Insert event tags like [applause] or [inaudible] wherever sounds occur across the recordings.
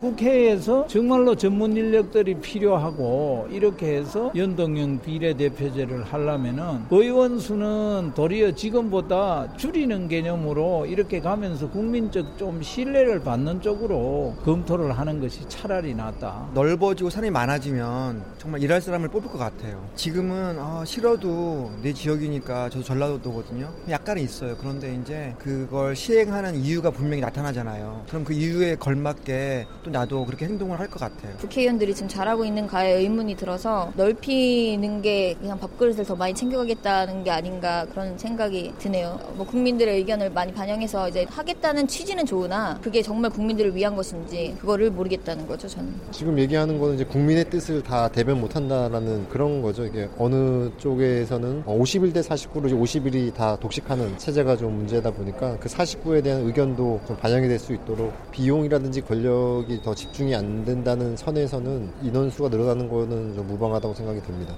국회에서 정말로 전문 인력들이 필요하고 이렇게 해서 연동형 비례대표제를 하려면은 의원 수는 도리어 지금보다 줄이는 개념으로 이렇게 가면서 국민적 좀 신뢰를 받는 쪽으로 검토를 하는 것이 차라리 낫다. 넓어지고 사람이 많아지면 정말 일할 사람을 뽑을 것 같아요. 지금은 아, 싫어도 내 지역이니까 저도 전라도거든요. 약간은 있어요. 그런데 이제 그걸 시행하는 이유가 분명히 나타나잖아요. 그럼 그 이유에 걸맞게 또 나도 그렇게 행동을 할 것 같아요. 국회의원들이 지금 잘하고 있는가에 의문이 들어서 넓히는 게 그냥 밥그릇을 더 많이 챙겨가겠다는 게 아닌가 그런 생각이 드네요. 뭐 국민들의 의견을 많이 반영해서 이제 하겠다는 취지는 좋으나 그게 정말 국민들을 위한 것인지 그거를 모르겠다는 거죠, 저는. 지금 얘기하는 거는 이제 국민의 뜻을 다 대변 못 한다라는 그런 거죠. 이게 어느 쪽에서는 51 대 49로 50일이 다 독식하는 체제가 좀 문제다 보니까 그 49에 대한 의견도 좀 반영이 될 수 있도록 비용이라든지 권력이 더 집중이 안 된다는 선에서는 인원수가 늘어나는 거는 좀 무방하다고 생각이 듭니다.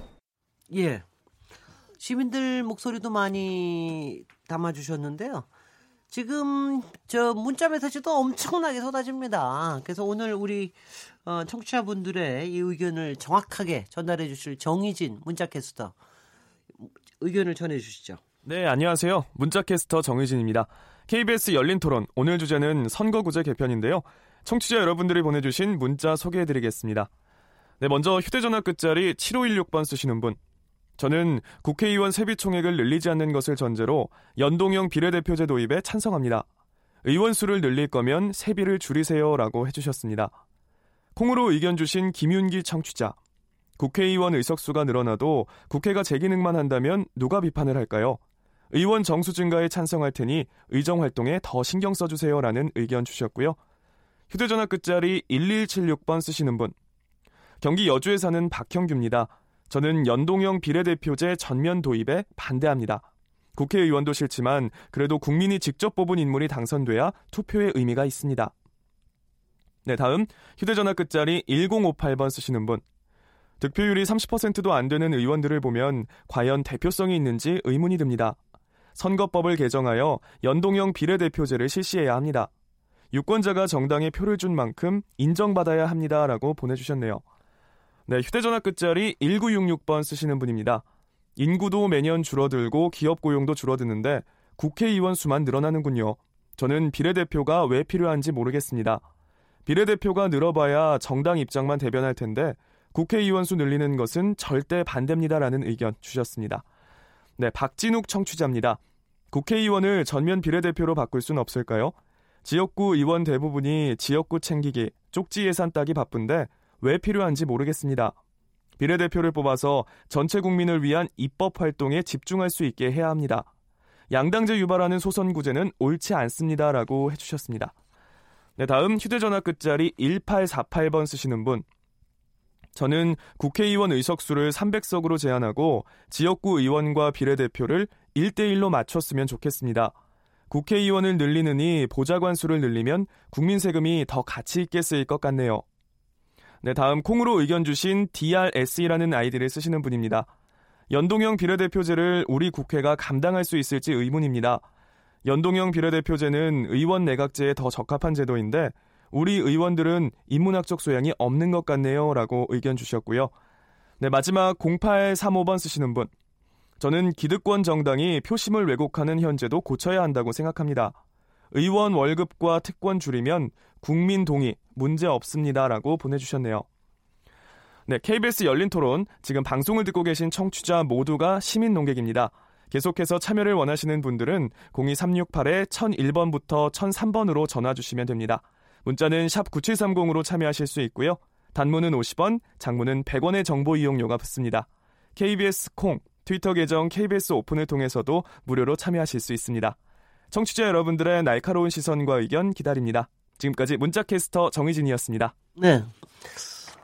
예. 시민들 목소리도 많이 담아주셨는데요. 지금 저 문자 메시지도 엄청나게 쏟아집니다. 그래서 오늘 우리 어, 청취자분들의 이 의견을 정확하게 전달해 주실 정희진 문자캐스터 의견을 전해 주시죠. 네, 안녕하세요. 문자캐스터 정희진입니다. KBS 열린 토론 오늘 주제는 선거구제 개편인데요. 청취자 여러분들이 보내주신 문자 소개해드리겠습니다. 네, 먼저 휴대전화 끝자리 7516번 쓰시는 분. 저는 국회의원 세비 총액을 늘리지 않는 것을 전제로 연동형 비례대표제 도입에 찬성합니다. 의원 수를 늘릴 거면 세비를 줄이세요라고 해주셨습니다. 콩으로 의견 주신 김윤기 청취자. 국회의원 의석수가 늘어나도 국회가 제 기능만 한다면 누가 비판을 할까요? 의원 정수 증가에 찬성할 테니 의정 활동에 더 신경 써주세요라는 의견 주셨고요. 휴대전화 끝자리 1176번 쓰시는 분. 경기 여주에 사는 박형규입니다. 저는 연동형 비례대표제 전면 도입에 반대합니다. 국회의원도 싫지만 그래도 국민이 직접 뽑은 인물이 당선돼야 투표의 의미가 있습니다. 네, 다음 휴대전화 끝자리 1058번 쓰시는 분. 득표율이 30%도 안 되는 의원들을 보면 과연 대표성이 있는지 의문이 듭니다. 선거법을 개정하여 연동형 비례대표제를 실시해야 합니다. 유권자가 정당에 표를 준 만큼 인정받아야 합니다라고 보내주셨네요. 네, 휴대전화 끝자리 1966번 쓰시는 분입니다. 인구도 매년 줄어들고 기업 고용도 줄어드는데 국회의원 수만 늘어나는군요. 저는 비례대표가 왜 필요한지 모르겠습니다. 비례대표가 늘어봐야 정당 입장만 대변할 텐데 국회의원 수 늘리는 것은 절대 반대입니다라는 의견 주셨습니다. 네, 박진욱 청취자입니다. 국회의원을 전면 비례대표로 바꿀 순 없을까요? 지역구 의원 대부분이 지역구 챙기기, 쪽지 예산 따기 바쁜데 왜 필요한지 모르겠습니다. 비례대표를 뽑아서 전체 국민을 위한 입법 활동에 집중할 수 있게 해야 합니다. 양당제 유발하는 소선구제는 옳지 않습니다 라고 해주셨습니다. 네, 다음 휴대전화 끝자리 1848번 쓰시는 분. 저는 국회의원 의석수를 300석으로 제한하고 지역구 의원과 비례대표를 1대1로 맞췄으면 좋겠습니다. 국회의원을 늘리느니 보좌관 수를 늘리면 국민 세금이 더 가치 있게 쓰일 것 같네요. 네, 다음 콩으로 의견 주신 DRS라는 아이디를 쓰시는 분입니다. 연동형 비례대표제를 우리 국회가 감당할 수 있을지 의문입니다. 연동형 비례대표제는 의원 내각제에 더 적합한 제도인데 우리 의원들은 인문학적 소양이 없는 것 같네요. 라고 의견 주셨고요. 네, 마지막 0835번 쓰시는 분. 저는 기득권 정당이 표심을 왜곡하는 현재도 고쳐야 한다고 생각합니다. 의원 월급과 특권 줄이면 국민 동의 문제 없습니다라고 보내주셨네요. 네, KBS 열린 토론 지금 방송을 듣고 계신 청취자 모두가 시민 농객입니다. 계속해서 참여를 원하시는 분들은 02368-1001번부터 1003번으로 전화 주시면 됩니다. 문자는 샵 9730으로 참여하실 수 있고요. 단문은 50원, 장문은 100원의 정보 이용료가 붙습니다. KBS 콩, 트위터 계정 KBS 오픈을 통해서도 무료로 참여하실 수 있습니다. 청취자 여러분들의 날카로운 시선과 의견 기다립니다. 지금까지 문자캐스터 정희진이었습니다. 네.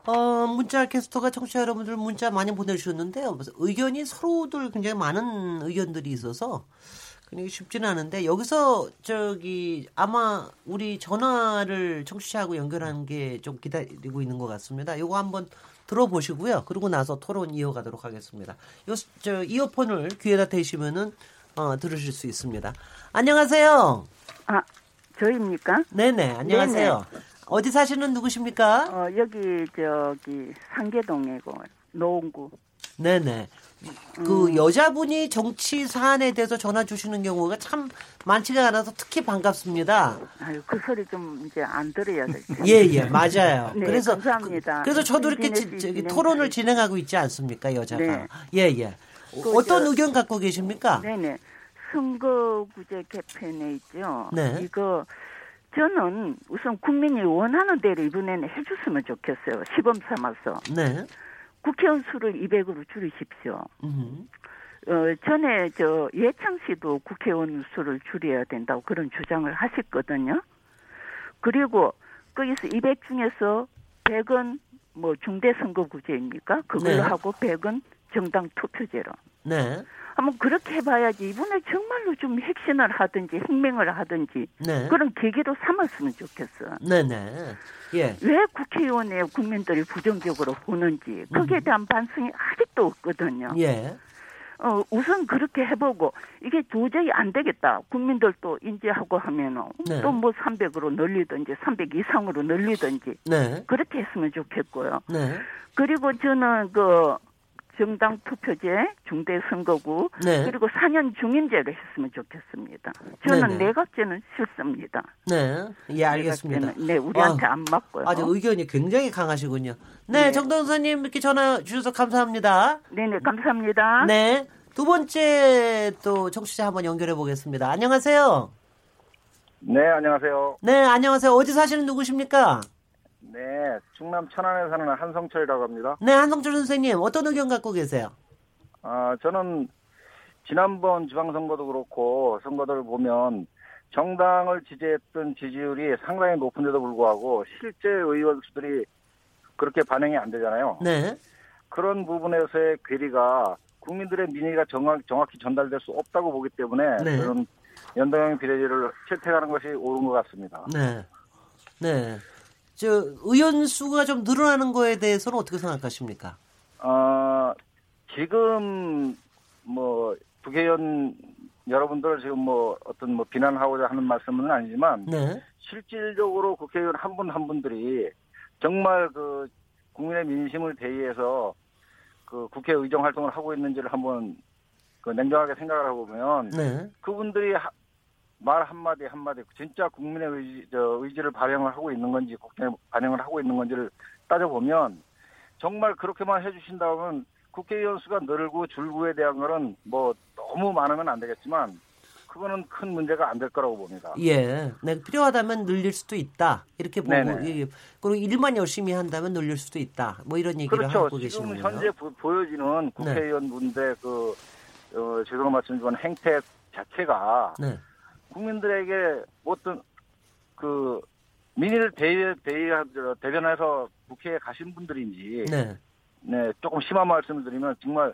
어, 문자 캐스터가 청취자 여러분들 문자 많이 보내주셨는데요. 의견이 서로들 굉장히 많은 의견들이 있어서 굉장히 쉽지는 않은데 여기서 저기 아마 우리 전화를 청취자하고 연결하는 게 좀 기다리고 있는 것 같습니다. 요거 한번 들어보시고요. 그러고 나서 토론 이어가도록 하겠습니다. 요, 저 이어폰을 귀에다 대시면은 어, 들으실 수 있습니다. 안녕하세요. 아, 저입니까? 네네, 안녕하세요. 어디 사시는 누구십니까? 어, 여기 저기 상계동이고 노원구. 네네. 그 여자분이 정치 사안에 대해서 전화 주시는 경우가 참 많지가 않아서 특히 반갑습니다. 아유, 그 소리 좀 이제 안 들어야 될 텐데. 예, 예, 맞아요. 네, 그래서 감사합니다. 그, 래서 저도 이렇게 지- 저기 토론을 진행하고 있지 않습니까, 여자가? 네. 예, 예. 그 어떤 저- 의견 갖고 계십니까? 네 네. 선거구제 개편에 있죠. 네. 이거 저는 우선 국민이 원하는 대로 이번에는 해줬으면 좋겠어요. 시범 삼아서 네. 국회의원 수를 200으로 줄이십시오. 음. 어, 전에 저 예창 씨도 국회의원 수를 줄여야 된다고 그런 주장을 하셨거든요. 그리고 거기서 200 중에서 100은 뭐 중대선거구제입니까? 그걸로 네. 하고 100은 정당 투표제로. 네. 한번 그렇게 해봐야지 이번에 정말로 좀 핵심을 하든지 행명을 하든지 네. 그런 계기로 삼았으면 좋겠어. 네네. 예. 왜 국회의원에 국민들이 부정적으로 보는지 거기에 대한 반성이 아직도 없거든요. 음. 예. 어, 우선 그렇게 해보고 이게 도저히 안 되겠다. 국민들도 인지하고 하면은 네. 또뭐 300으로 늘리든지 300 이상으로 늘리든지 네. 그렇게 했으면 좋겠고요. 네. 그리고 저는 그 정당 투표제, 중대 선거구 네. 그리고 4년 중임제를 했으면 좋겠습니다. 저는 네네. 내각제는 싫습니다. 네. 예, 알겠습니다. 내각제는, 네, 우리한테 아, 안 맞고요. 아주 의견이 굉장히 강하시군요. 네, 네. 정동선님 이렇게 전화 주셔서 감사합니다. 네 네, 감사합니다. 네. 두 번째 또 청취자 한번 연결해 보겠습니다. 안녕하세요. 네, 안녕하세요. 네, 안녕하세요. 어디 사시는 누구십니까? 네, 충남 천안에 사는 한성철이라고 합니다. 네, 한성철 선생님. 어떤 의견 갖고 계세요? 아, 저는 지난번 지방선거도 그렇고 선거들을 보면 정당을 지지했던 지지율이 상당히 높은데도 불구하고 실제 의원 수들이 그렇게 반영이 안 되잖아요. 네. 그런 부분에서의 괴리가 국민들의 민의가 정확, 정확히 전달될 수 없다고 보기 때문에 네. 저는 연동형 비례제를 채택하는 것이 옳은 것 같습니다. 네. 네. 저 의원 수가 좀 늘어나는 거에 대해서는 어떻게 생각하십니까? 어, 지금 뭐 국회의원 여러분들 지금 뭐 어떤 뭐 비난하고자 하는 말씀은 아니지만 네. 실질적으로 국회의원 한 분한 분들이 정말 그 국민의 민심을 대의해서 그 국회 의정 활동을 하고 있는지를 한번 그 냉정하게 생각을 해보면 네. 그분들이 하- 말 한마디 한마디 진짜 국민의 의지, 저 의지를 반영을 하고 있는 건지 국회 반영을 하고 있는 건지를 따져보면 정말 그렇게만 해주신다면 국회의원 수가 늘고 줄고에 대한 거는 뭐 너무 많으면 안 되겠지만 그거는 큰 문제가 안 될 거라고 봅니다. 예. 네, 필요하다면 늘릴 수도 있다. 이렇게 보고. 예, 그리고 일만 열심히 한다면 늘릴 수도 있다. 뭐 이런 얘기를 그렇죠. 하고 지금 계시는군요. 현재 보, 보여지는 국회의원 분들 그 어, 제가 말씀드린 행태 자체가 네. 국민들에게 어떤 그 민의를 대의, 대의, 대변해서 국회에 가신 분들인지 네. 네, 조금 심한 말씀을 드리면 정말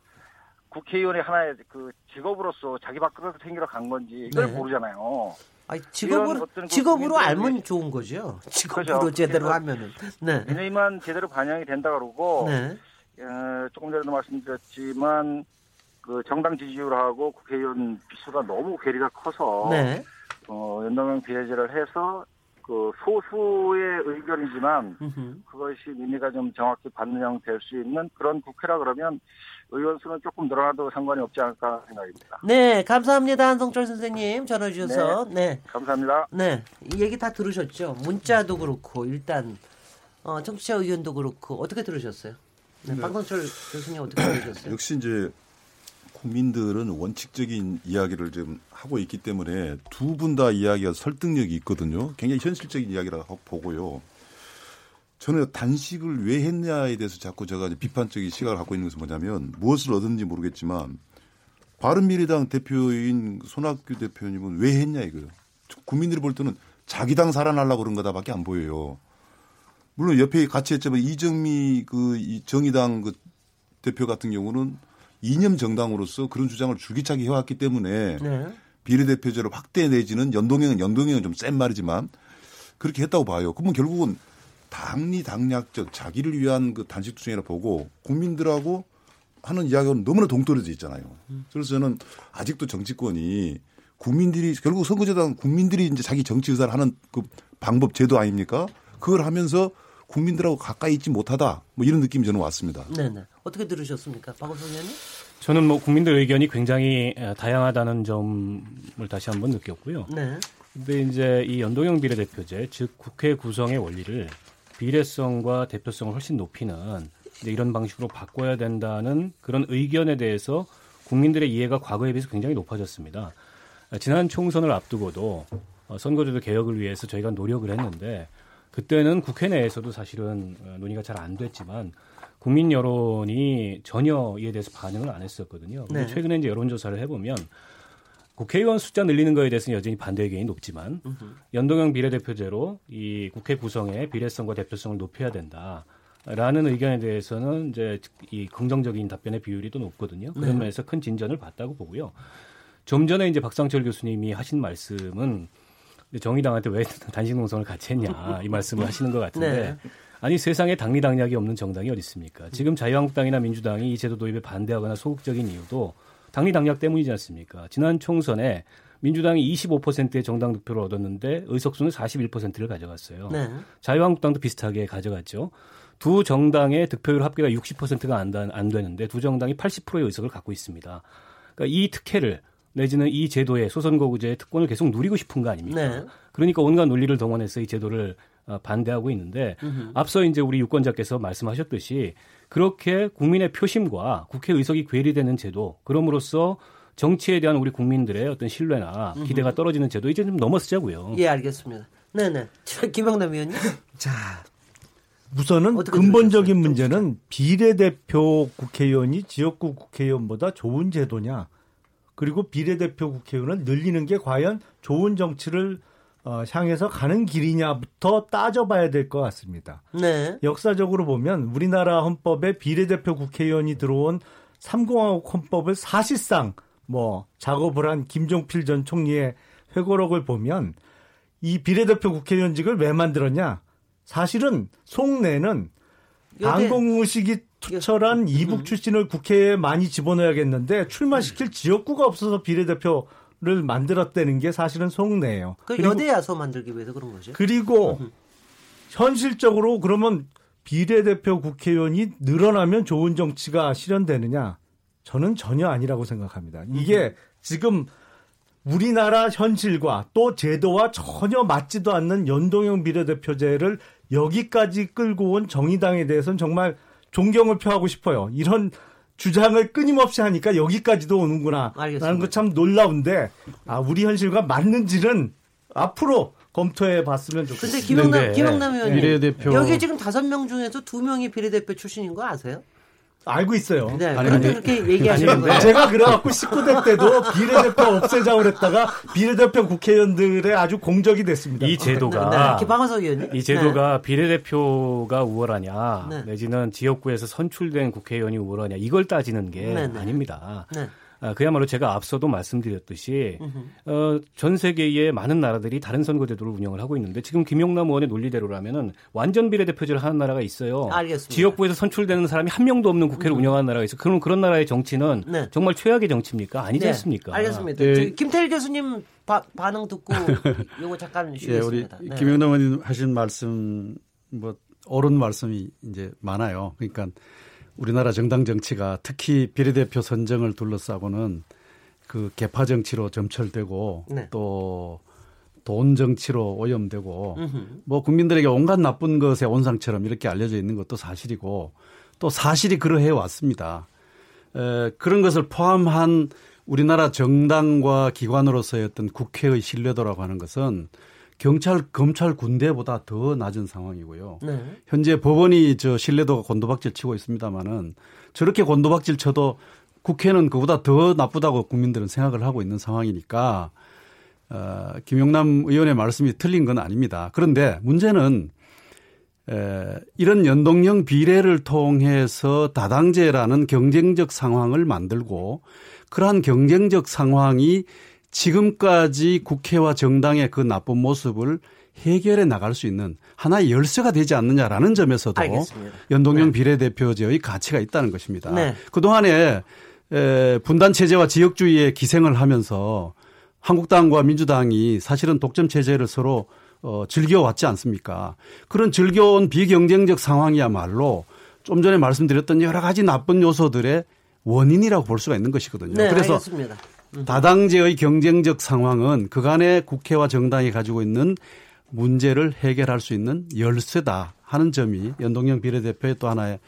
국회의원이 하나의 그 직업으로서 자기 밥그릇을 챙기러 간 건지 이걸 네. 모르잖아요. 아니, 직업으로 그 직업으로 알면 의- 좋은 거죠. 직업으로 그렇죠. 제대로 그래서 하면은. 네. 민의만 제대로 반영이 된다 그러고 네. 어, 조금 전에도 말씀드렸지만 그 정당 지지율하고 국회의원 수가 너무 괴리가 커서 네. 어, 연동형 비례제를 해서 그 소수의 의견이지만. 그것이 민의가 좀 정확히 반영될 수 있는 그런 국회라 그러면 의원 수는 조금 늘어나도 상관이 없지 않을까 생각입니다. 네, 감사합니다. 한성철 선생님 전화 주셔서. 네. 감사합니다. 네. 이 얘기 다 들으셨죠? 문자도 그렇고 일단 어, 청취자 의견도 그렇고 어떻게 들으셨어요? 네, 네. 박성철 교수님 어떻게 들으셨어요? 역시 이제 국민들은 원칙적인 이야기를 좀 하고 있기 때문에 두 분 다 이야기가 설득력이 있거든요. 굉장히 현실적인 이야기라고 보고요. 저는 단식을 왜 했냐에 대해서 자꾸 제가 비판적인 시각을 갖고 있는 것은 뭐냐면 무엇을 얻었는지 모르겠지만 바른미래당 대표인 손학규 대표님은 왜 했냐 이거예요. 국민들이 볼 때는 자기 당 살아나려고 그런 거다밖에 안 보여요. 물론 옆에 같이 했지만 이정미 그 정의당 그 대표 같은 경우는 이념 정당으로서 그런 주장을 줄기차게 해왔기 때문에 네. 비례대표제를 확대 내지는 연동형은 연동형은 좀 센 말이지만 그렇게 했다고 봐요. 그러면 결국은 당리 당략적 자기를 위한 그 단식 투쟁이라 보고 국민들하고 하는 이야기는 너무나 동떨어져 있잖아요. 그래서 저는 아직도 정치권이 국민들이 결국 선거제단 국민들이 이제 자기 정치 의사를 하는 그 방법 제도 아닙니까? 그걸 하면서 국민들하고 가까이 있지 못하다. 뭐 이런 느낌이 저는 왔습니다. 네네. 어떻게 들으셨습니까? 박원석 의원님? 저는 뭐 국민들 의견이 굉장히 다양하다는 점을 다시 한번 느꼈고요. 네. 근데 이제 이 연동형 비례대표제, 즉 국회 구성의 원리를 비례성과 대표성을 훨씬 높이는 이런 방식으로 바꿔야 된다는 그런 의견에 대해서 국민들의 이해가 과거에 비해서 굉장히 높아졌습니다. 지난 총선을 앞두고도 어, 선거제도 개혁을 위해서 저희가 노력을 했는데 그때는 국회 내에서도 사실은 어, 논의가 잘 안 됐지만 국민 여론이 전혀 이에 대해서 반응을 안 했었거든요. 네. 최근에 이제 여론조사를 해보면 국회의원 숫자 늘리는 거에 대해서는 여전히 반대 의견이 높지만 연동형 비례대표제로 이 국회 구성의 비례성과 대표성을 높여야 된다. 라는 의견에 대해서는 이제 이 긍정적인 답변의 비율이 또 높거든요. 그런 네. 면에서 큰 진전을 봤다고 보고요. 좀 전에 이제 박상철 교수님이 하신 말씀은 정의당한테 왜 [laughs] 단식 농성을 같이 했냐 이 말씀을 하시는 것 같은데 네. 아니 세상에 당리 당략이 없는 정당이 어디 있습니까? 지금 자유한국당이나 민주당이 이 제도 도입에 반대하거나 소극적인 이유도 당리 당략 때문이지 않습니까? 지난 총선에 민주당이 25%의 정당 득표를 얻었는데 의석수는 41%를 가져갔어요. 네. 자유한국당도 비슷하게 가져갔죠. 두 정당의 득표율 합계가 60%가 안, 안 되는데 두 정당이 80%의 의석을 갖고 있습니다. 그러니까 이 특혜를 내지는 이 제도의 소선거구제의 특권을 계속 누리고 싶은 거 아닙니까? 네. 그러니까 온갖 논리를 동원해서 이 제도를 어, 반대하고 있는데 으흠. 앞서 이제 우리 유권자께서 말씀하셨듯이 그렇게 국민의 표심과 국회 의석이 괴리되는 제도 그럼으로써 정치에 대한 우리 국민들의 어떤 신뢰나 기대가 떨어지는 제도 이제 좀 넘어서자고요. 예, 알겠습니다. 네네. 김영남 의원님. 자, 우선은 근본적인 문제는 비례대표 국회의원이 지역구 국회의원보다 좋은 제도냐, 그리고 비례대표 국회의원을 늘리는 게 과연 좋은 정치를 어, 향해서 가는 길이냐부터 따져봐야 될 것 같습니다. 네. 역사적으로 보면 우리나라 헌법에 비례대표 국회의원이 들어온 3공화국 헌법을 사실상 뭐 작업을 한 김종필 전 총리의 회고록을 보면 이 비례대표 국회의원직을 왜 만들었냐? 사실은 속내는 방공의식이 투철한 음. 이북 출신을 국회에 많이 집어넣어야겠는데 출마시킬 지역구가 없어서 비례대표 를 만들었다는 게 사실은 속내예요. 그 여대야서 만들기 위해서 그런 거죠. 그리고 현실적으로 그러면 비례대표 국회의원이 늘어나면 좋은 정치가 실현되느냐? 저는 전혀 아니라고 생각합니다. 이게 지금 우리나라 현실과 또 제도와 전혀 맞지도 않는 연동형 비례대표제를 여기까지 끌고 온 정의당에 대해서는 정말 존경을 표하고 싶어요. 이런 주장을 끊임없이 하니까 여기까지도 오는구나. 라는 거 참 놀라운데, 아, 우리 현실과 맞는지는 앞으로 검토해 봤으면 좋겠습니다. 근데 김영남. 김영남 의원님. 비례대표. 여기 지금 다섯 명 중에서 두 명이 비례대표 출신인 거 아세요? 알고 있어요. 네, 아니, 근데 그렇게 얘기하시는 거예요. 제가 그래갖고 19대 때도 비례대표 없애자고 그랬다가 비례대표 국회의원들의 아주 공적이 됐습니다. 이 제도가 네, 네. 이 제도가 네. 비례대표가 우월하냐 네. 내지는 지역구에서 선출된 국회의원이 우월하냐 이걸 따지는 게 네, 네. 아닙니다. 아, 그야말로 제가 앞서도 말씀드렸듯이 어, 전 세계의 많은 나라들이 다른 선거제도를 운영을 하고 있는데 지금 김용남 의원의 논리대로라면은 완전 비례대표제를 하는 나라가 있어요. 알겠습니다. 지역구에서 선출되는 사람이 한 명도 없는 국회를 음. 운영하는 나라가 있어. 그럼 그런 나라의 정치는 네. 정말 최악의 정치입니까? 아니지 네. 않습니까? 알겠습니다. 네. 김태일 교수님 바, 반응 듣고 [laughs] 요거 잠깐 쉬겠습니다. 예, 우리 김용남 의원님 하신 말씀 뭐 옳은 말씀이 이제 많아요. 그러니까 우리나라 정당 정치가 특히 비례대표 선정을 둘러싸고는 그 개파 정치로 점철되고 네. 또돈 정치로 오염되고 음흠. 뭐 국민들에게 온갖 나쁜 것의 온상처럼 이렇게 알려져 있는 것도 사실이고 또 사실이 그러해 왔습니다. 에, 그런 것을 포함한 우리나라 정당과 기관으로서의 어떤 국회의 신뢰도라고 하는 것은 경찰, 검찰, 군대보다 더 낮은 상황이고요. 네. 현재 법원이 저 신뢰도가 곤도박질 치고 있습니다만은 저렇게 곤도박질 쳐도 국회는 그보다 더 나쁘다고 국민들은 생각을 하고 있는 상황이니까 어, 김용남 의원의 말씀이 틀린 건 아닙니다. 그런데 문제는 에, 이런 연동형 비례를 통해서 다당제라는 경쟁적 상황을 만들고 그러한 경쟁적 상황이 지금까지 국회와 정당의 그 나쁜 모습을 해결해 나갈 수 있는 하나의 열쇠가 되지 않느냐라는 점에서도 알겠습니다. 연동형 네. 비례대표제의 가치가 있다는 것입니다. 네. 그동안에 에, 분단 체제와 지역주의에 기생을 하면서 한국당과 민주당이 사실은 독점 체제를 서로 어, 즐겨왔지 않습니까? 그런 즐겨온 비경쟁적 상황이야말로 좀 전에 말씀드렸던 여러 가지 나쁜 요소들의 원인이라고 볼 수가 있는 것이거든요. 네, 그래서 알겠습니다. 음. 다당제의 경쟁적 상황은 그간의 국회와 정당이 가지고 있는 문제를 해결할 수 있는 열쇠다 하는 점이 연동형 비례대표의 또 하나의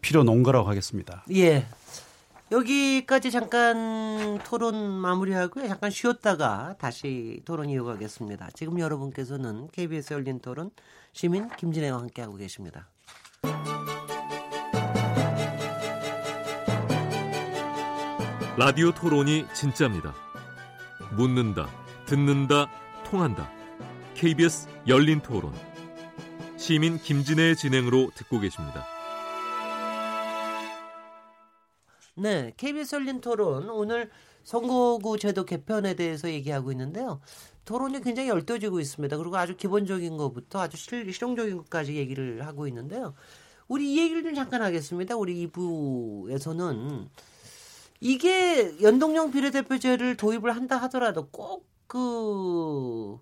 필요 논거라고 하겠습니다. 예. 여기까지 잠깐 토론 마무리하고요. 잠깐 쉬었다가 다시 토론 이어가겠습니다. 지금 여러분께서는 KBS 열린 토론 시민 김진애와 함께하고 계십니다. 라디오 토론이 진짜입니다. 묻는다, 듣는다, 통한다. KBS 열린 토론. 시민 김진애의 진행으로 듣고 계십니다. 네, KBS 열린 토론 오늘 선거구 제도 개편에 대해서 얘기하고 있는데요. 토론이 굉장히 열떠지고 있습니다. 그리고 아주 기본적인 것부터 아주 실, 실용적인 것까지 얘기를 하고 있는데요. 우리 이 얘기를 좀 잠깐 하겠습니다. 우리 2부에서는 이게 연동형 비례대표제를 도입을 한다 하더라도 꼭그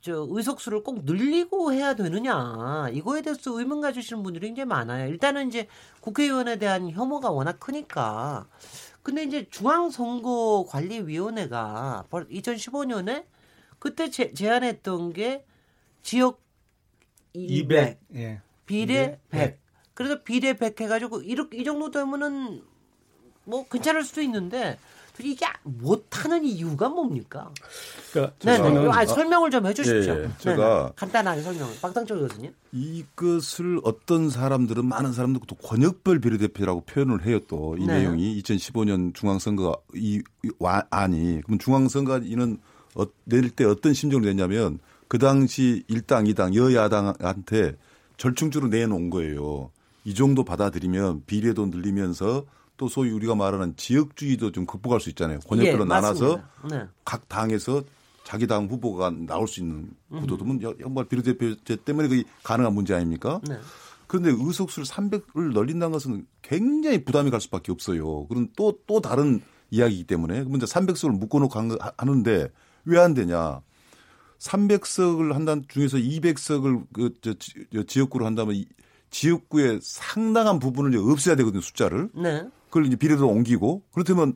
저 의석수를 꼭 늘리고 해야 되느냐 이거에 대해서 의문 가지시는 분들이 굉장히 많아요. 일단은 이제 국회의원에 대한 혐오가 워낙 크니까. 근데 이제 중앙선거관리위원회가 2015년에 그때 제, 제안했던 게 지역 200, 200 예. 비례 100. 100. 그래서 비례 100 해가지고 이렇게 이 정도 되면은 뭐 괜찮을 수도 있는데 이게 못하는 이유가 뭡니까? 그러니까 네, 네. 아, 설명을 좀 해주십시오. 예, 예. 제가 네, 간단하게 설명. 박상철 교수님. 이것을 어떤 사람들은 많은 사람들 또 권역별 비례대표라고 표현을 해요. 또이 네. 내용이 2015년 중앙선거 이 안이 그러면 중앙선거인은 어, 내릴 때 어떤 심정이 됐냐면 그 당시 일당 이당 여야당한테 절충주로 내놓은 거예요. 이 정도 받아들이면 비례도 늘리면서 또 소위 우리가 말하는 지역주의도 좀 극복할 수 있잖아요. 권역별로 예, 나눠서 네. 각 당에서 자기 당 후보가 나올 수 있는 구도도면 정말 비례대표제 때문에 그게 가능한 문제 아닙니까? 네. 그런데 의석수를 300을 늘린다는 것은 굉장히 부담이 갈 수밖에 없어요. 그런 또, 또 다른 이야기이기 때문에. 그러면 이제 300석을 묶어놓고 하는데 왜 안 되냐. 300석을 한다는 중에서 200석을 그, 저, 저 지역구로 한다면 지역구의 상당한 부분을 없애야 되거든요, 숫자를. 네. 그걸 이제 비례대로 옮기고 그렇다면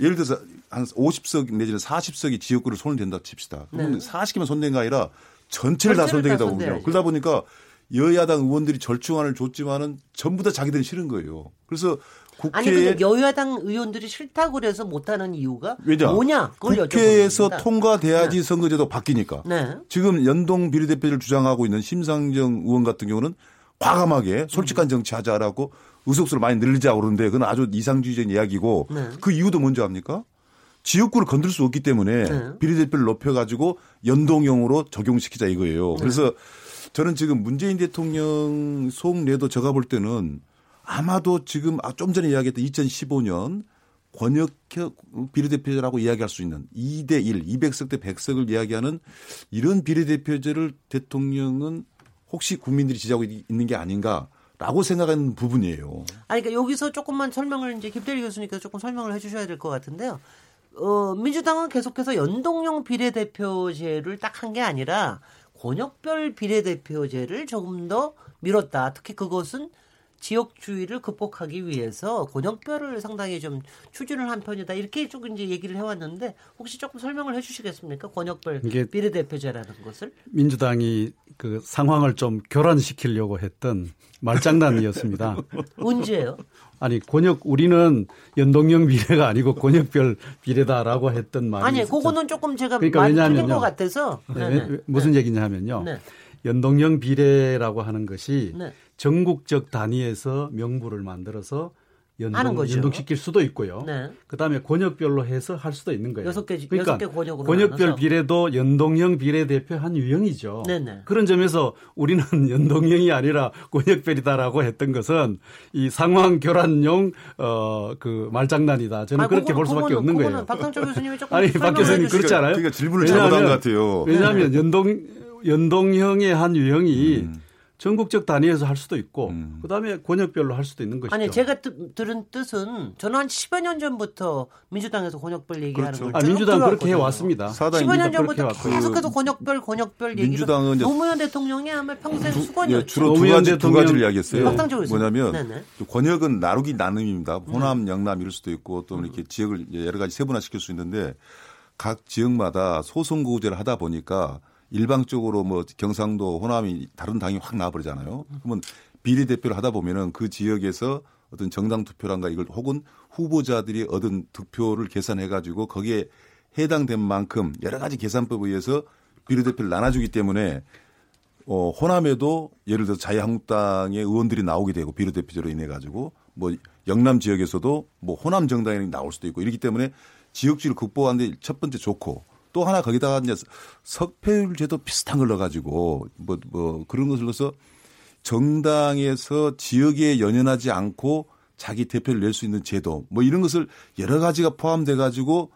예를 들어서 한 50석 내지는 40석이 지역구를 손을 댄다 칩시다. 그러면 네. 40개만 손댄 게 아니라 전체를 다 손대겠다고 보죠. 그러다 보니까 여야당 의원들이 절충안을 줬지만은 전부 다 자기들은 싫은 거예요. 그래서 국회 아니 근데 여야당 의원들이 싫다고 그래서 못하는 이유가 왜냐? 뭐냐? 국회에서 통과돼야지 네. 선거제도 바뀌니까. 네. 지금 연동 비례대표를 주장하고 있는 심상정 의원 같은 경우는 과감하게 솔직한 정치하자라고 의석수를 많이 늘리자고 그러는데 그건 아주 이상주의적인 이야기고 네. 그 이유도 뭔지 압니까? 지역구를 건들 수 없기 때문에 네. 비례대표를 높여가지고 연동형으로 적용시키자 이거예요. 네. 그래서 저는 지금 문재인 대통령 속내도 제가 볼 때는 아마도 지금 아, 좀 전에 이야기했던 2015년 권역 비례대표제라고 이야기할 수 있는 2대 1, 200석 대 100석을 이야기하는 이런 비례대표제를 대통령은 혹시 국민들이 지지하고 있는 게 아닌가 라고 생각하는 부분이에요. 아니, 그러니까 여기서 조금만 설명을 이제 김대리 교수님께서 조금 설명을 해 주셔야 될 것 같은데요. 어, 민주당은 계속해서 연동형 비례대표제를 딱 한 게 아니라 권역별 비례대표제를 조금 더 밀었다. 특히 그것은 지역주의를 극복하기 위해서 권역별을 상당히 좀 추진을 한 편이다. 이렇게 조금 이제 얘기를 해왔는데 혹시 조금 설명을 해주시겠습니까? 권역별 비례대표제라는 것을 민주당이 그그 상황을 좀 교란시키려고 했던 말장난이었습니다. [laughs] 언제요? 아니 권역 우리는 연동형 비례가 아니고 권역별 비례다라고 했던 말이 아니 있었죠. 그거는 조금 제가 그러니까 많이. 틀린 것 같아서 네, 네네. 왜- 무슨 얘기냐면요. 네. 연동형 비례라고 하는 것이 네. 전국적 단위에서 명부를 만들어서 연동, 거죠. 연동시킬 수도 있고요. 네. 그다음에 권역별로 해서 할 수도 있는 거예요. 여섯 개 그러니까 여섯 개 권역으로 권역별 나눠서. 비례도 연동형 비례대표 한 유형이죠. 네네. 그런 점에서 우리는 [laughs] 연동형이 아니라 권역별이다라고 했던 것은 이 상황 교란용 어 그 말장난이다. 저는 아, 그렇게 그거는- 볼 수밖에 그거는- 없는 그거는 거예요. 박상철 [laughs] 교수님이 조금 아니 박 교수님. 그렇지 않아요? 그러니까 질문을 잘못한 것 같아요. 왜냐하면 네. 연동 연동형의 한 유형이 음. 전국적 단위에서 할 수도 있고 그다음에 권역별로 할 수도 있는 것이죠. 아니 제가 뜻- 들은 뜻은 저는 한 10여 년 전부터 민주당에서 권역별 얘기하는 그렇죠. 걸 아, 쭉 민주당 그렇게. 해 왔습니다. 사당 10여 년 전부터. 계속해서 권역별 권역별 얘기가 민주당은 이제 노무현 대통령이 아마 평생 두- 수건이었죠. 예, 주로 두 노무현 가지 두 대통령- 가지를 이야기했어요. 교수님. 뭐냐면 네네. 권역은 나누기 나눔입니다. 호남, 영남 이럴 수도 있고 또 이렇게 지역을 여러 가지 세분화시킬 수 있는데 각 지역마다 소선거구제를 하다 보니까 일방적으로 뭐 경상도, 호남이 다른 당이 확 나와버리잖아요. 그러면 비례 대표를 하다 보면은 그 지역에서 어떤 정당 투표란가 이걸 혹은 후보자들이 얻은 득표를 계산해 가지고 거기에 해당된 만큼 여러 가지 계산법에 의해서 비례대표를 나눠주기 때문에 어, 호남에도 예를 들어 자유한국당의 의원들이 나오게 되고 비례대표제로 인해 가지고 뭐 영남 지역에서도 뭐 호남 정당이 나올 수도 있고 이렇기 때문에 지역주의를 극복하는데 첫 번째 좋고 또 하나 거기다가 이제 석패율 제도 비슷한 걸 넣어가지고 뭐, 뭐 그런 것을 넣어서 정당에서 지역에 연연하지 않고 자기 대표를 낼 수 있는 제도 뭐 이런 것을 여러 가지가 포함돼 가지고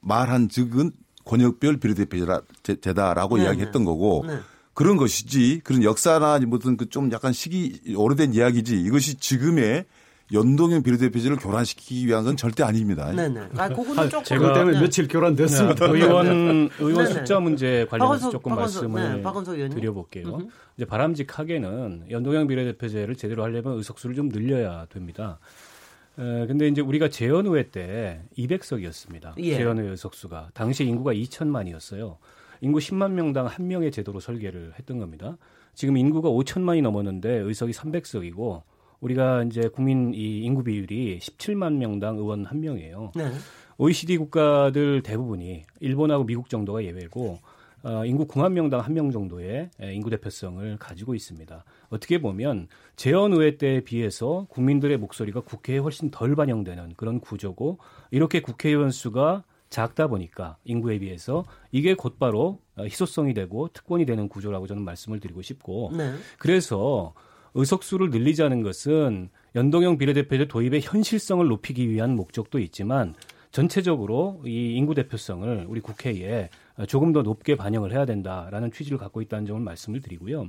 말한 즉은 권역별 비례대표제다라고 네, 이야기했던 거고 네. 그런 것이지 그런 역사나 무슨 그 좀 약간 시기 오래된 이야기지 이것이 지금의 연동형 비례대표제를 교란시키기 위한 건 절대 아닙니다. 네네. 아, 그거는 아, 조금 제가 때문에 며칠 교란됐습니다. 네, 의원 의원 네네. 숫자 문제 관련해서 박원석- 조금 박원석, 말씀을 네. 드려볼게요. 음흠. 이제 바람직하게는 연동형 비례대표제를 제대로 하려면 의석수를 좀 늘려야 됩니다. 에, 근데 이제 우리가 재연의회 때 200석이었습니다. 예. 재연의회 의석수가 당시 인구가 2천만이었어요. 인구 10만 명당 한 명의 제도로 설계를 했던 겁니다. 지금 인구가 5천만이 넘었는데 의석이 300석이고 우리가 이제 국민 이 인구 비율이 17만 명당 의원 한 명이에요. 네. OECD 국가들 대부분이 일본하고 미국 정도가 예외고 어, 인구 9만 명당 한 명 정도의 에, 인구 대표성을 가지고 있습니다. 어떻게 보면 재헌의회 때에 비해서 국민들의 목소리가 국회에 훨씬 덜 반영되는 그런 구조고 이렇게 국회의원 수가 작다 보니까 인구에 비해서 이게 곧바로 어, 희소성이 되고 특권이 되는 구조라고 저는 말씀을 드리고 싶고 네. 그래서 의석수를 늘리자는 것은 연동형 비례대표제 도입의 현실성을 높이기 위한 목적도 있지만 전체적으로 이 인구 대표성을 우리 국회에 조금 더 높게 반영을 해야 된다라는 취지를 갖고 있다는 점을 말씀을 드리고요.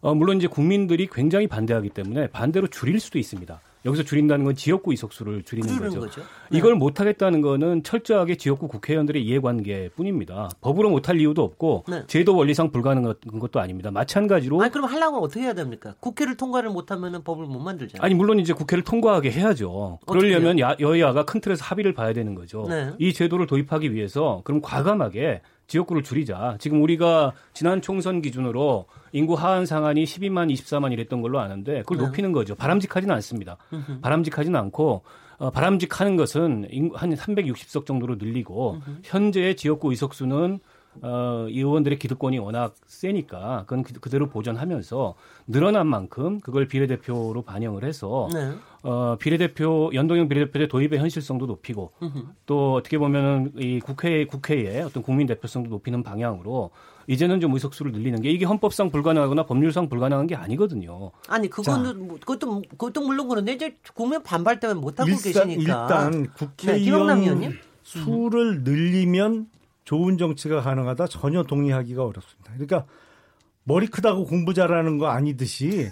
어, 물론 이제 국민들이 굉장히 반대하기 때문에 반대로 줄일 수도 있습니다. 여기서 줄인다는 건 지역구 의석수를 줄이는 거죠. 거죠. 네. 이걸 못하겠다는 거는 철저하게 지역구 국회의원들의 이해관계뿐입니다. 법으로 못할 이유도 없고 네. 제도 원리상 불가능한 것도 아닙니다. 마찬가지로 아니 그럼 하려면 어떻게 해야 됩니까? 국회를 통과를 못하면 법을 못 만들잖아요. 아니 물론 이제 국회를 통과하게 해야죠. 그러려면 야, 여야가 큰 틀에서 합의를 봐야 되는 거죠. 네. 이 제도를 도입하기 위해서 그럼 과감하게 지역구를 줄이자. 지금 우리가 지난 총선 기준으로 인구 하한 상한이 12만 24만 이랬던 걸로 아는데 그걸 네. 높이는 거죠. 바람직하지는 않습니다. 바람직하지는 않고 어, 바람직하는 것은 한 360석 정도로 늘리고 현재의 지역구 의석수는 어, 이 의원들의 기득권이 워낙 세니까 그건 그- 그대로 보존하면서 늘어난 만큼 그걸 비례대표로 반영을 해서 네. 어, 비례대표 연동형 비례대표제 도입의 현실성도 높이고 음흠. 또 어떻게 보면은 이 국회 국회의 어떤 국민 대표성도 높이는 방향으로 이제는 좀 의석수를 늘리는 게 이게 헌법상 불가능하거나 법률상 불가능한 게 아니거든요. 아니 그거는 뭐, 그것도 그것도 물론 그런데 이제 국민 반발 때문에 못 하고 일단, 계시니까. 일단 네, 국회의원 의원님. 수를 늘리면 좋은 정치가 가능하다 전혀 동의하기가 어렵습니다. 그러니까 머리 크다고 공부 잘하는 거 아니듯이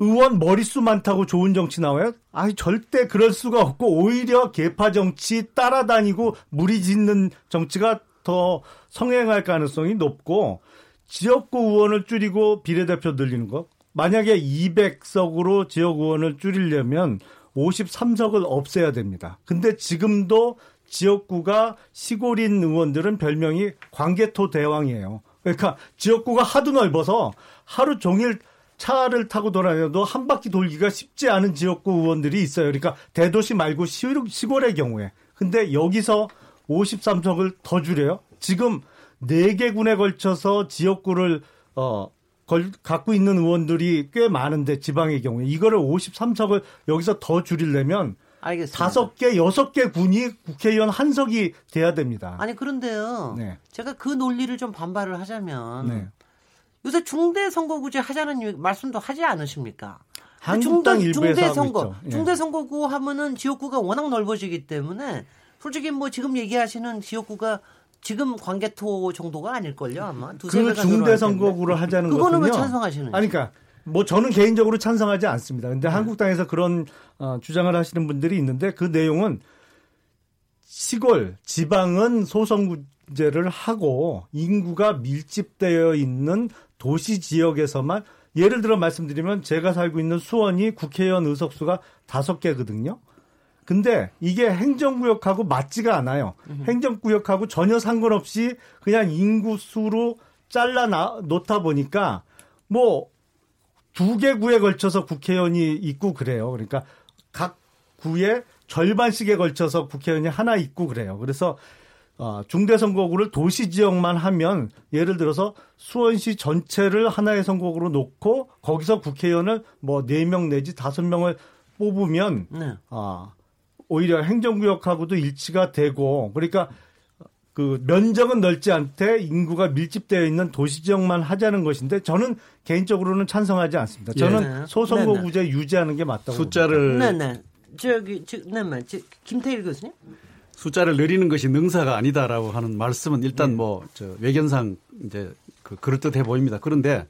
의원 머릿수 많다고 좋은 정치 나와요? 아니 절대 그럴 수가 없고 오히려 개파 정치 따라다니고 무리 짓는 정치가 더 성행할 가능성이 높고 지역구 의원을 줄이고 비례대표 늘리는 거 만약에 200석으로 지역 의원을 줄이려면 53석을 없애야 됩니다. 근데 지금도 지역구가 시골인 의원들은 별명이 광개토 대왕이에요. 그러니까 지역구가 하도 넓어서 하루 종일 차를 타고 돌아다녀도 한 바퀴 돌기가 쉽지 않은 지역구 의원들이 있어요. 그러니까 대도시 말고 시골의 경우에. 근데 여기서 53석을 더 줄여요. 지금 4개 군에 걸쳐서 지역구를 어 걸, 갖고 있는 의원들이 꽤 많은데 지방의 경우에 이거를 53석을 여기서 더 줄이려면 알겠습니다. 다섯 개, 여섯 개 군이 국회의원 한 석이 돼야 됩니다. 아니 그런데요. 네. 제가 그 논리를 좀 반발을 하자면 네. 요새 중대 선거구제 하자는 말씀도 하지 않으십니까? 한국당 중대, 중대 선거, 예. 중대 선거구 하면은 지역구가 워낙 넓어지기 때문에 솔직히 뭐 지금 얘기하시는 지역구가 지금 관계토 정도가 아닐걸요 아마 그 중대 선거구를 하자는 그거는 왜 찬성하시는? 아니 그러니까 뭐 저는 개인적으로 찬성하지 않습니다. 근데 네. 한국당에서 그런 어, 주장을 하시는 분들이 있는데 그 내용은 시골, 지방은 소선구제를 하고 인구가 밀집되어 있는 도시 지역에서만 예를 들어 말씀드리면 제가 살고 있는 수원이 국회의원 의석수가 다섯 개거든요. 근데 이게 행정구역하고 맞지가 않아요. 음. 행정구역하고 전혀 상관없이 그냥 인구수로 잘라 놓다 보니까 뭐 두 개 구에 걸쳐서 국회의원이 있고 그래요. 그러니까 각 구에 절반씩에 걸쳐서 국회의원이 하나 있고 그래요. 그래서 어, 중대 선거구를 도시 지역만 하면 예를 들어서 수원시 전체를 하나의 선거구로 놓고 거기서 국회의원을 뭐 네 명 내지 다섯 명을 뽑으면 네. 어, 오히려 행정구역하고도 일치가 되고 그러니까 그 면적은 넓지 않되 인구가 밀집되어 있는 도시 지역만 하자는 것인데 저는 개인적으로는 찬성하지 않습니다. 저는 예. 소선거구제 유지하는 게 맞다고 숫자를 봅니다. 네네 저기 저, 네네 김태일 교수님 숫자를 늘리는 것이 능사가 아니다라고 하는 말씀은 일단 네. 뭐저 외견상 이제 그 그럴듯해 보입니다. 그런데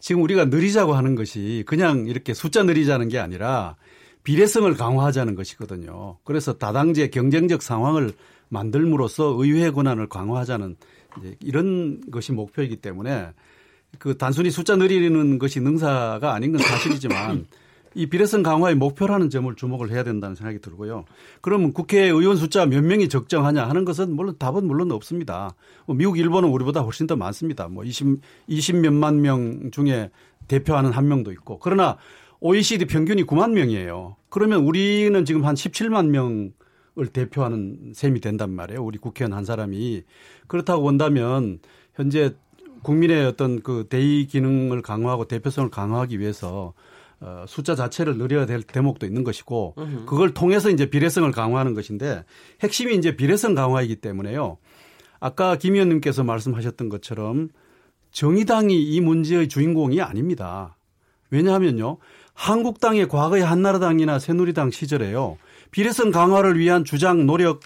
지금 우리가 늘리자고 하는 것이 그냥 이렇게 숫자 늘리자는 게 아니라 비례성을 강화하자는 것이거든요. 그래서 다당제 경쟁적 상황을 만들므로써 의회 권한을 강화하자는 이제 이런 것이 목표이기 때문에 그 단순히 숫자 늘리는 것이 능사가 아닌 건 사실이지만 [laughs] 이 비례성 강화의 목표라는 점을 주목을 해야 된다는 생각이 들고요. 그러면 국회의원 숫자 몇 명이 적정하냐 하는 것은 물론 답은 물론 없습니다. 뭐 미국, 일본은 우리보다 훨씬 더 많습니다. 뭐 20, 20 몇만 명 중에 대표하는 한 명도 있고. 그러나 OECD 평균이 9만 명이에요. 그러면 우리는 지금 한 17만 명을 대표하는 셈이 된단 말이에요. 우리 국회의원 한 사람이. 그렇다고 본다면 현재 국민의 어떤 그 대의 기능을 강화하고 대표성을 강화하기 위해서 어, 숫자 자체를 늘려야 될 대목도 있는 것이고 그걸 통해서 이제 비례성을 강화하는 것인데 핵심이 이제 비례성 강화이기 때문에요. 아까 김 의원님께서 말씀하셨던 것처럼 정의당이 이 문제의 주인공이 아닙니다. 왜냐하면요. 한국당의 과거의 한나라당이나 새누리당 시절에요. 비례성 강화를 위한 주장, 노력,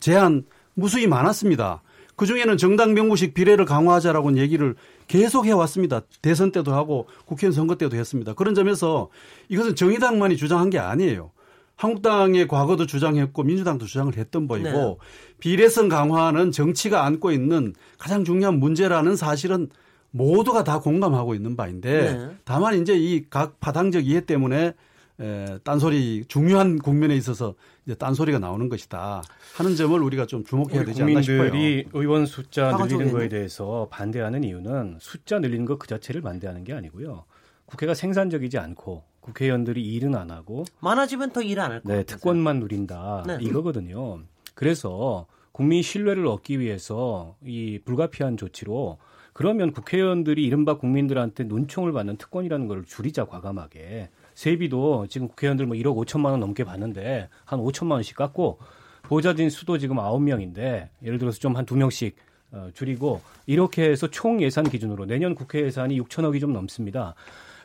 제안 무수히 많았습니다. 그 중에는 정당 명부식 비례를 강화하자라고 얘기를 계속 해왔습니다. 대선 때도 하고 국회의원 선거 때도 했습니다. 그런 점에서 이것은 정의당만이 주장한 게 아니에요. 한국당의 과거도 주장했고 민주당도 주장을 했던 바이고 네. 비례성 강화는 정치가 안고 있는 가장 중요한 문제라는 사실은 모두가 다 공감하고 있는 바인데 네. 다만 이제 이 각 파당적 이해 때문에 에, 딴소리 중요한 국면에 있어서 이제 딴소리가 나오는 것이다 하는 점을 우리가 좀 주목해야 되지 않나 싶어요. 국민들이 의원 숫자 늘리는 거에 대해서 반대하는 이유는 숫자 늘리는 것 그 자체를 반대하는 게 아니고요. 국회가 생산적이지 않고 국회의원들이 일은 안 하고 많아지면 더 일 안 할 거예요. 네, 특권만 누린다 네. 이거거든요. 그래서 국민 신뢰를 얻기 위해서 이 불가피한 조치로 그러면 국회의원들이 이른바 국민들한테 눈총을 받는 특권이라는 걸 줄이자 과감하게 세비도 지금 국회의원들 뭐 1억 5천만 원 넘게 받는데 한 5천만 원씩 깎고 보좌진 수도 지금 9명인데 예를 들어서 좀 한 2명씩 어, 줄이고 이렇게 해서 총 예산 기준으로 내년 국회 예산이 6천억이 좀 넘습니다.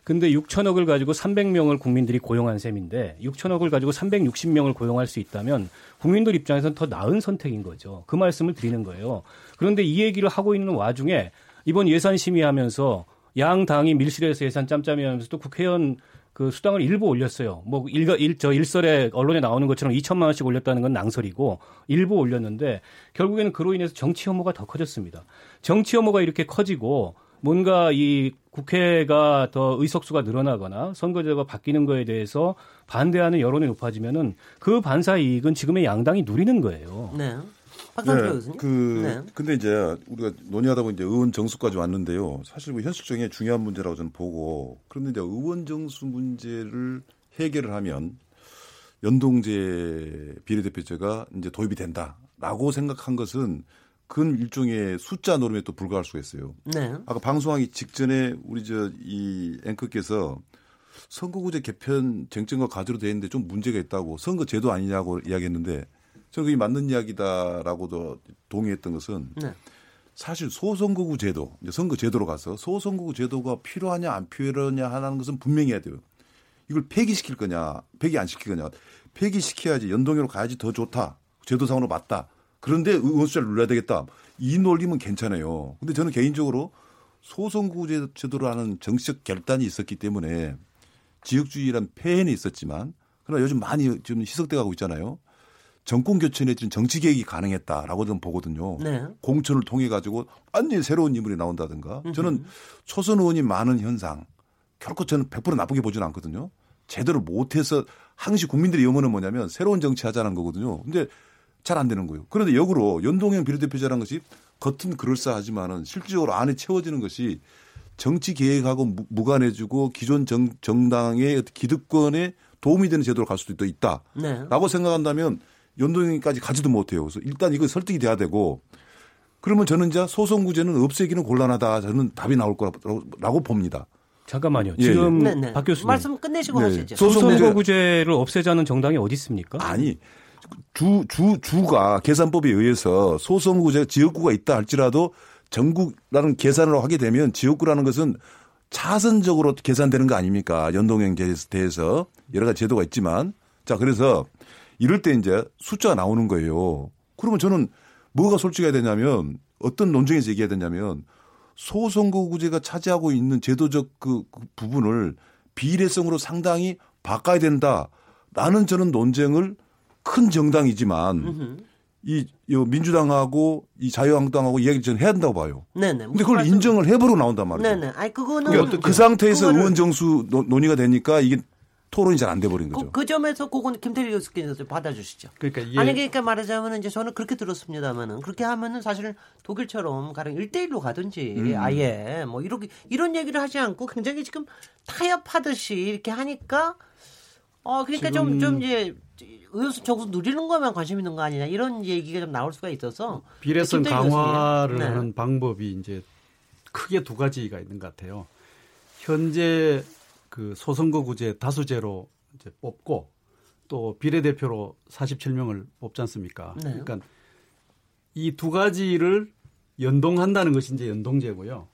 근데 6천억을 가지고 300명을 국민들이 고용한 셈인데 6천억을 가지고 360명을 고용할 수 있다면 국민들 입장에서는 더 나은 선택인 거죠. 그 말씀을 드리는 거예요. 그런데 이 얘기를 하고 있는 와중에 이번 예산 심의하면서 양 당이 밀실에서 예산 짬짬이 하면서 또 국회의원 그 수당을 일부 올렸어요. 뭐 일가 일저 일설에 언론에 나오는 것처럼 2천만 원씩 올렸다는 건 낭설이고 일부 올렸는데 결국에는 그로 인해서 정치 혐오가 더 커졌습니다. 정치 혐오가 이렇게 커지고 뭔가 이 국회가 더 의석수가 늘어나거나 선거제가 바뀌는 거에 대해서 반대하는 여론이 높아지면은 그 반사 이익은 지금의 양당이 누리는 거예요. 네. 박상표 네, 그 네. 근데 이제 우리가 논의하다 보니 이제 의원 정수까지 왔는데요. 사실 뭐 현실적인 중요한 문제라고 저는 보고 그런데 이제 의원 정수 문제를 해결을 하면 연동제 비례대표제가 이제 도입이 된다라고 생각한 것은 그건 일종의 숫자 노름에 또 불과할 수가 있어요. 네. 아까 방송하기 직전에 우리 저 이 앵커께서 선거구제 개편 쟁점과 가지로 돼 있는데 좀 문제가 있다고 선거제도 아니냐고 이야기했는데 저는 그게 맞는 이야기다라고도 동의했던 것은 네. 사실 소선거구 제도, 선거 제도로 가서 소선거구 제도가 필요하냐 안 필요하냐 하는 것은 분명히 해야 돼요. 이걸 폐기시킬 거냐, 폐기 안 시킬 거냐. 폐기시켜야지 연동으로 가야지 더 좋다. 제도상으로 맞다. 그런데 의원 숫자를 눌러야 되겠다. 이 논리면 괜찮아요. 근데 저는 개인적으로 소선거구 제도라는 정치적 결단이 있었기 때문에 지역주의란 폐해는 있었지만 그러나 요즘 많이 좀 희석돼 가고 있잖아요. 정권 교체에 지금 정치 개혁이 가능했다라고 좀 보거든요. 네. 공천을 통해 가지고 완전히 새로운 인물이 나온다든가. 저는 초선 의원이 많은 현상 결코 저는 100% 나쁘게 보지는 않거든요. 제대로 못해서 항시 국민들의 염원은 뭐냐면 새로운 정치 하자는 거거든요. 근데 잘 안 되는 거예요. 그런데 역으로 연동형 비례대표자라는 것이 겉은 그럴싸하지만은 실질적으로 안에 채워지는 것이 정치 계획하고 무관해지고 기존 정, 정당의 기득권에 도움이 되는 제도로 갈 수도 있다라고 네. 생각한다면 연동형까지 가지도 못해요. 그래서 일단 이거 설득이 돼야 되고 그러면 저는 이제 소송구제는 없애기는 곤란하다. 저는 답이 나올 거라고 봅니다. 잠깐만요. 예, 지금 예. 네, 네. 박 교수님 말씀 끝내시고 네. 하시죠. 소송거구제를 없애자는 정당이 어디 있습니까? 아니 주, 주, 주 가 계산법에 의해서 소송구제 지역구가 있다 할지라도 전국라는 계산을 하게 되면 지역구라는 것은 차선적으로 계산되는 거 아닙니까? 연동형 대해서 여러 가지 제도가 있지만 자 그래서 이럴 때 이제 숫자가 나오는 거예요. 그러면 저는 뭐가 솔직해야 되냐면 어떤 논쟁에서 얘기해야 되냐면 소선거구제가 차지하고 있는 제도적 그, 그 부분을 비례성으로 상당히 바꿔야 된다. 라는 저는 논쟁을 큰 정당이지만 이, 이 민주당하고 이 자유한국당하고 이야기를 저는 해야 된다고 봐요. 네네. 근데 그걸 말씀... 인정을 해보러 나온단 말이에요. 네네. 아니 그거는 그러니까 그 상태에서 그거를... 의원 정수 논의가 되니까 이게 토론이 잘 안 돼 버린 거죠. 그, 그, 점에서 그건 김태리 교수께서 받아주시죠. 그러니까 예. 아니 그러니까 말하자면 이제 저는 그렇게 들었습니다만은 그렇게 하면은 사실 독일처럼 가령 1대1로 가든지 음. 아예 뭐 이렇게 이런 얘기를 하지 않고 굉장히 지금 타협하듯이 이렇게 하니까 어 그러니까 좀좀 좀 이제 의원수 정수 누리는 거만 관심 있는 거 아니냐 이런 얘기가 좀 나올 수가 있어서 비례성 강화를 네. 하는 방법이 이제 크게 두 가지가 있는 것 같아요. 현재 그 소선거구제 다수제로 이제 뽑고 또 비례대표로 47명을 뽑지 않습니까? 네. 그러니까 이 두 가지를 연동한다는 것이 이제 연동제고요.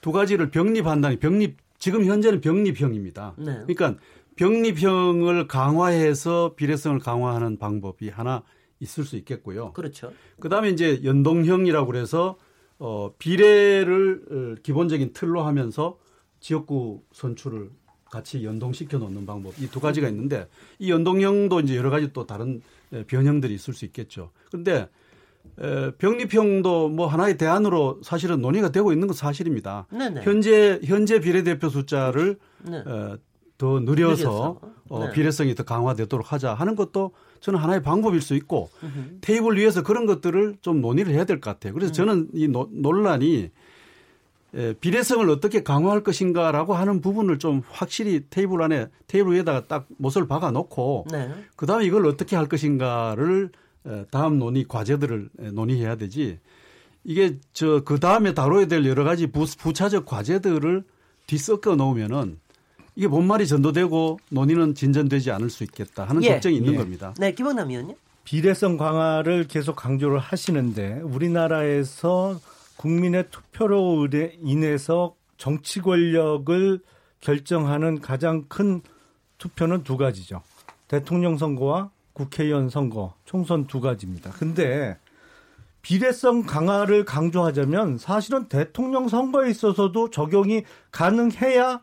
두 가지를 병립한다는 병립 지금 현재는 병립형입니다. 네. 그러니까 병립형을 강화해서 비례성을 강화하는 방법이 하나 있을 수 있겠고요. 그렇죠. 그다음에 이제 연동형이라고 그래서 어 비례를 어, 기본적인 틀로 하면서 지역구 선출을 같이 연동시켜 놓는 방법 이 두 가지가 있는데 이 연동형도 이제 여러 가지 또 다른 변형들이 있을 수 있겠죠. 그런데 병립형도 뭐 하나의 대안으로 사실은 논의가 되고 있는 건 사실입니다. 네네. 현재 현재 비례대표 숫자를 네. 어, 더 늘려서 어, 네. 비례성이 더 강화되도록 하자 하는 것도 저는 하나의 방법일 수 있고 으흠. 테이블 위에서 그런 것들을 좀 논의를 해야 될 것 같아요. 그래서 음. 저는 이 노, 논란이 예, 비례성을 어떻게 강화할 것인가라고 하는 부분을 좀 확실히 테이블 안에 테이블 위에다가 딱 못을 박아 놓고 네. 그다음에 이걸 어떻게 할 것인가를 다음 논의 과제들을 논의해야 되지 이게 저 그 다음에 다뤄야 될 여러 가지 부, 부차적 과제들을 뒤섞어 놓으면은 이게 본말이 전도되고 논의는 진전되지 않을 수 있겠다 하는 예. 걱정이 있는 예. 겁니다. 네, 김원남 의원님. 비례성 강화를 계속 강조를 하시는데 우리나라에서 국민의 투표로 인해서 정치 권력을 결정하는 가장 큰 투표는 두 가지죠. 대통령 선거와 국회의원 선거, 총선 두 가지입니다. 근데 비례성 강화를 강조하자면 사실은 대통령 선거에 있어서도 적용이 가능해야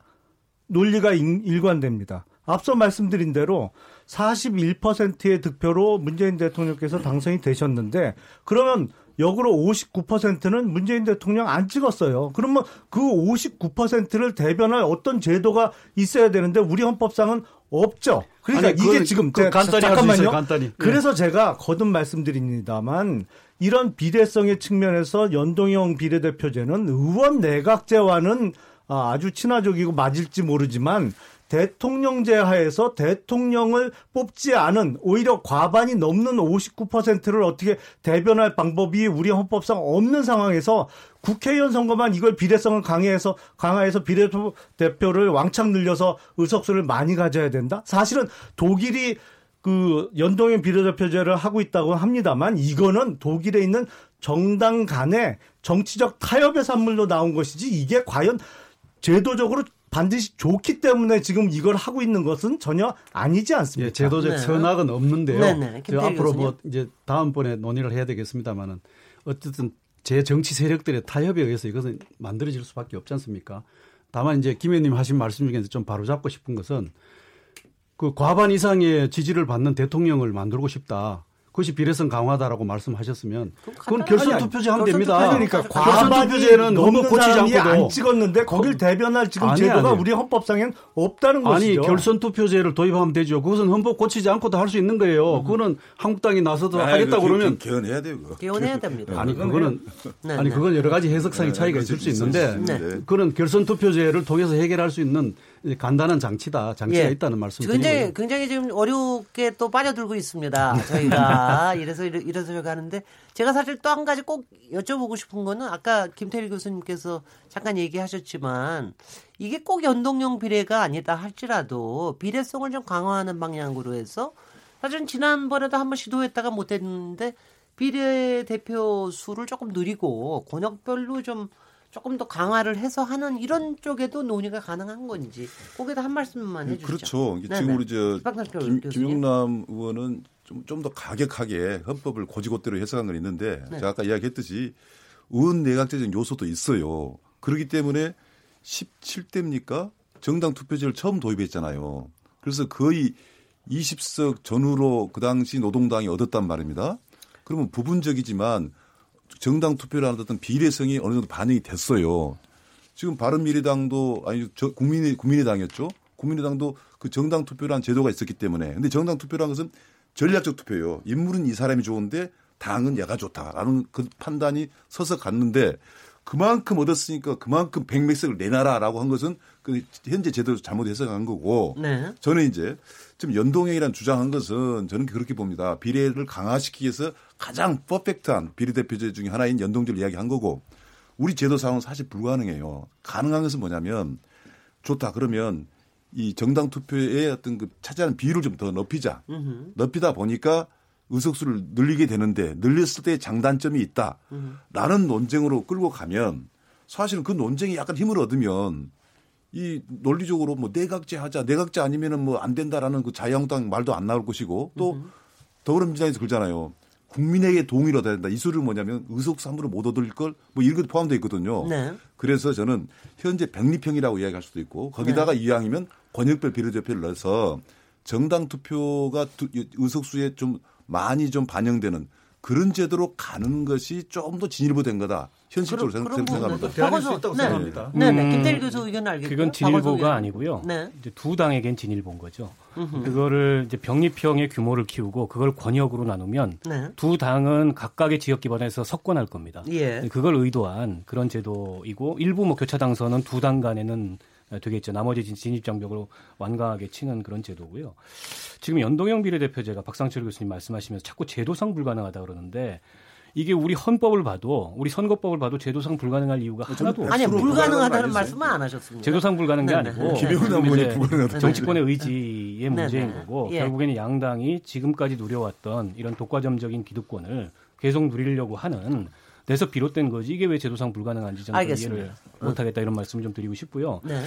논리가 일관됩니다. 앞서 말씀드린 대로 41%의 득표로 문재인 대통령께서 당선이 되셨는데 그러면 역으로 59%는 문재인 대통령 안 찍었어요. 그러면 그 59%를 대변할 어떤 제도가 있어야 되는데 우리 헌법상은 없죠. 그러니까 아니, 이게 지금 그 간단히 잠깐만요. 간단히. 네. 그래서 제가 거듭 말씀드립니다만 이런 비례성의 측면에서 연동형 비례대표제는 의원 내각제와는 아, 아주 친화적이고 맞을지 모르지만 대통령제 하에서 대통령을 뽑지 않은 오히려 과반이 넘는 59%를 어떻게 대변할 방법이 우리 헌법상 없는 상황에서 국회의원 선거만 이걸 비례성을 강해해서 강화해서 비례대표를 왕창 늘려서 의석수를 많이 가져야 된다? 사실은 독일이 그 연동형 비례대표제를 하고 있다고 합니다만 이거는 독일에 있는 정당 간의 정치적 타협의 산물로 나온 것이지 이게 과연 제도적으로 반드시 좋기 때문에 지금 이걸 하고 있는 것은 전혀 아니지 않습니까? 예, 제도적 네. 선악은 없는데요. 네, 네. 앞으로 뭐 이제 다음번에 논의를 해야 되겠습니다만은 어쨌든 제 정치 세력들의 타협에 의해서 이것은 만들어질 수밖에 없지 않습니까? 다만 이제 김 의원님 하신 말씀 중에서 좀 바로잡고 싶은 것은 그 과반 이상의 지지를 받는 대통령을 만들고 싶다. 그것이 비례성 강화다라고 말씀하셨으면 그건 결선 투표제 하면 됩니다. 그러니까 과반 투표제는 너무 고치지 않고도 안 찍었는데 거길 대변할 지금 아니, 제도가 아니. 우리 헌법상엔 없다는 아니, 것이죠. 아니 결선 투표제를 도입하면 되죠. 그것은 헌법 고치지 않고도 할 수 있는 거예요. 음. 그거는 한국당이 나서도 아니, 하겠다 고 그러면 개헌해야 돼요. 개헌해야 됩니다. 아니 그거는 네, 아니 네. 그건 여러 가지 해석상의 네, 차이가 있을 수 있는데 네. 그거는 결선 투표제를 통해서 해결할 수 있는 간단한 장치다. 장치가 예. 있다는 말씀 드리고요. 굉장히 굉장히 지금 어렵게 또 빠져들고 있습니다. 저희가 [laughs] 이래서 이래서 저기 하는데 제가 사실 또 한 가지 꼭 여쭤보고 싶은 거는 아까 김태리 교수님께서 잠깐 얘기하셨지만 이게 꼭 연동형 비례가 아니다 할지라도 비례성을 좀 강화하는 방향으로 해서 사실 지난번에도 한번 시도했다가 못했는데 비례 대표 수를 조금 늘리고 권역별로 좀 조금 더 강화를 해서 하는 이런 쪽에도 논의가 가능한 건지 거기다 한 말씀만 해주시죠. 그렇죠. 지금 우리 저 김, 김용남 의원은 좀 좀 더 가격하게 헌법을 고지고대로 해석한 건 있는데 네. 제가 아까 이야기했듯이 의원 내각제적 요소도 있어요. 그렇기 때문에 17대입니까? 정당 투표제를 처음 도입했잖아요. 그래서 거의 20석 전후로 그 당시 노동당이 얻었단 말입니다. 그러면 부분적이지만 정당 투표라는 어떤 비례성이 어느 정도 반영이 됐어요. 지금 바른미래당도 아니 저 국민의 국민의당이었죠. 국민의당도 그 정당 투표라는 제도가 있었기 때문에 근데 정당 투표라는 것은 전략적 투표예요. 인물은 이 사람이 좋은데 당은 얘가 좋다라는 그 판단이 서서 갔는데 그만큼 얻었으니까 그만큼 백맥석을 내놔라라고 한 것은 그 현재 제대로 잘못 해석한 거고 네. 저는 이제 지금 연동형이라는 주장한 것은 저는 그렇게 봅니다. 비례를 강화시키기 위해서 가장 퍼펙트한 비례대표제 중에 하나인 연동제를 이야기한 거고 우리 제도상은 사실 불가능해요. 가능한 것은 뭐냐면 좋다 그러면 이 정당 투표의 어떤 그 차지하는 비율을 좀 더 높이자. 으흠. 높이다 보니까 의석수를 늘리게 되는데 늘렸을 때 장단점이 있다. 라는 논쟁으로 끌고 가면 사실은 그 논쟁이 약간 힘을 얻으면 이 논리적으로 뭐 내각제 하자, 내각제 아니면은 뭐 안 된다라는 그 자유한국당 말도 안 나올 것이고 또 더불어민주당에서 그러잖아요. 국민에게 동의를 얻어야 된다. 이 소리는 뭐냐면 의석 사무를 못 얻을 걸 뭐 이런 것도 포함되어 있거든요. 네. 그래서 저는 현재 백리평이라고 이야기할 수도 있고 거기다가 네. 이왕이면 권역별 비례대표를 넣어서 정당 투표가 의석수에 좀 많이 좀 반영되는 그런 제도로 가는 것이 조금 더 진일보된 거다. 현실적으로 그럼, 생각, 생각합니다. 대안할 수 있다고 네. 생각합니다. 네, 네. 음, 김태리 교수 의견 알겠죠? 그건 진일보가 아니고요. 네. 이제 두 당에겐 진일보인 거죠. 음흠. 그거를 이제 병립형의 규모를 키우고 그걸 권역으로 나누면 네. 두 당은 각각의 지역 기반에서 석권할 겁니다. 예. 그걸 의도한 그런 제도이고 일부 뭐 교차 당선은 두 당 간에는 되겠죠. 나머지 진입 장벽으로 완강하게 치는 그런 제도고요. 지금 연동형 비례대표제가 박상철 교수님 말씀하시면서 자꾸 제도상 불가능하다 그러는데 이게 우리 헌법을 봐도 우리 선거법을 봐도 제도상 불가능할 이유가 하나도 없어요. 아니 불가능하다는 말씀은 안 하셨습니다. 제도상 불가능한 게 아니고 이제 정치권의 의지의 문제인 거고 예. 결국에는 양당이 지금까지 누려왔던 이런 독과점적인 기득권을 계속 누리려고 하는 데서 비롯된 거지 이게 왜 제도상 불가능한지 저는 이해를 못하겠다 이런 말씀을 좀 드리고 싶고요. 네.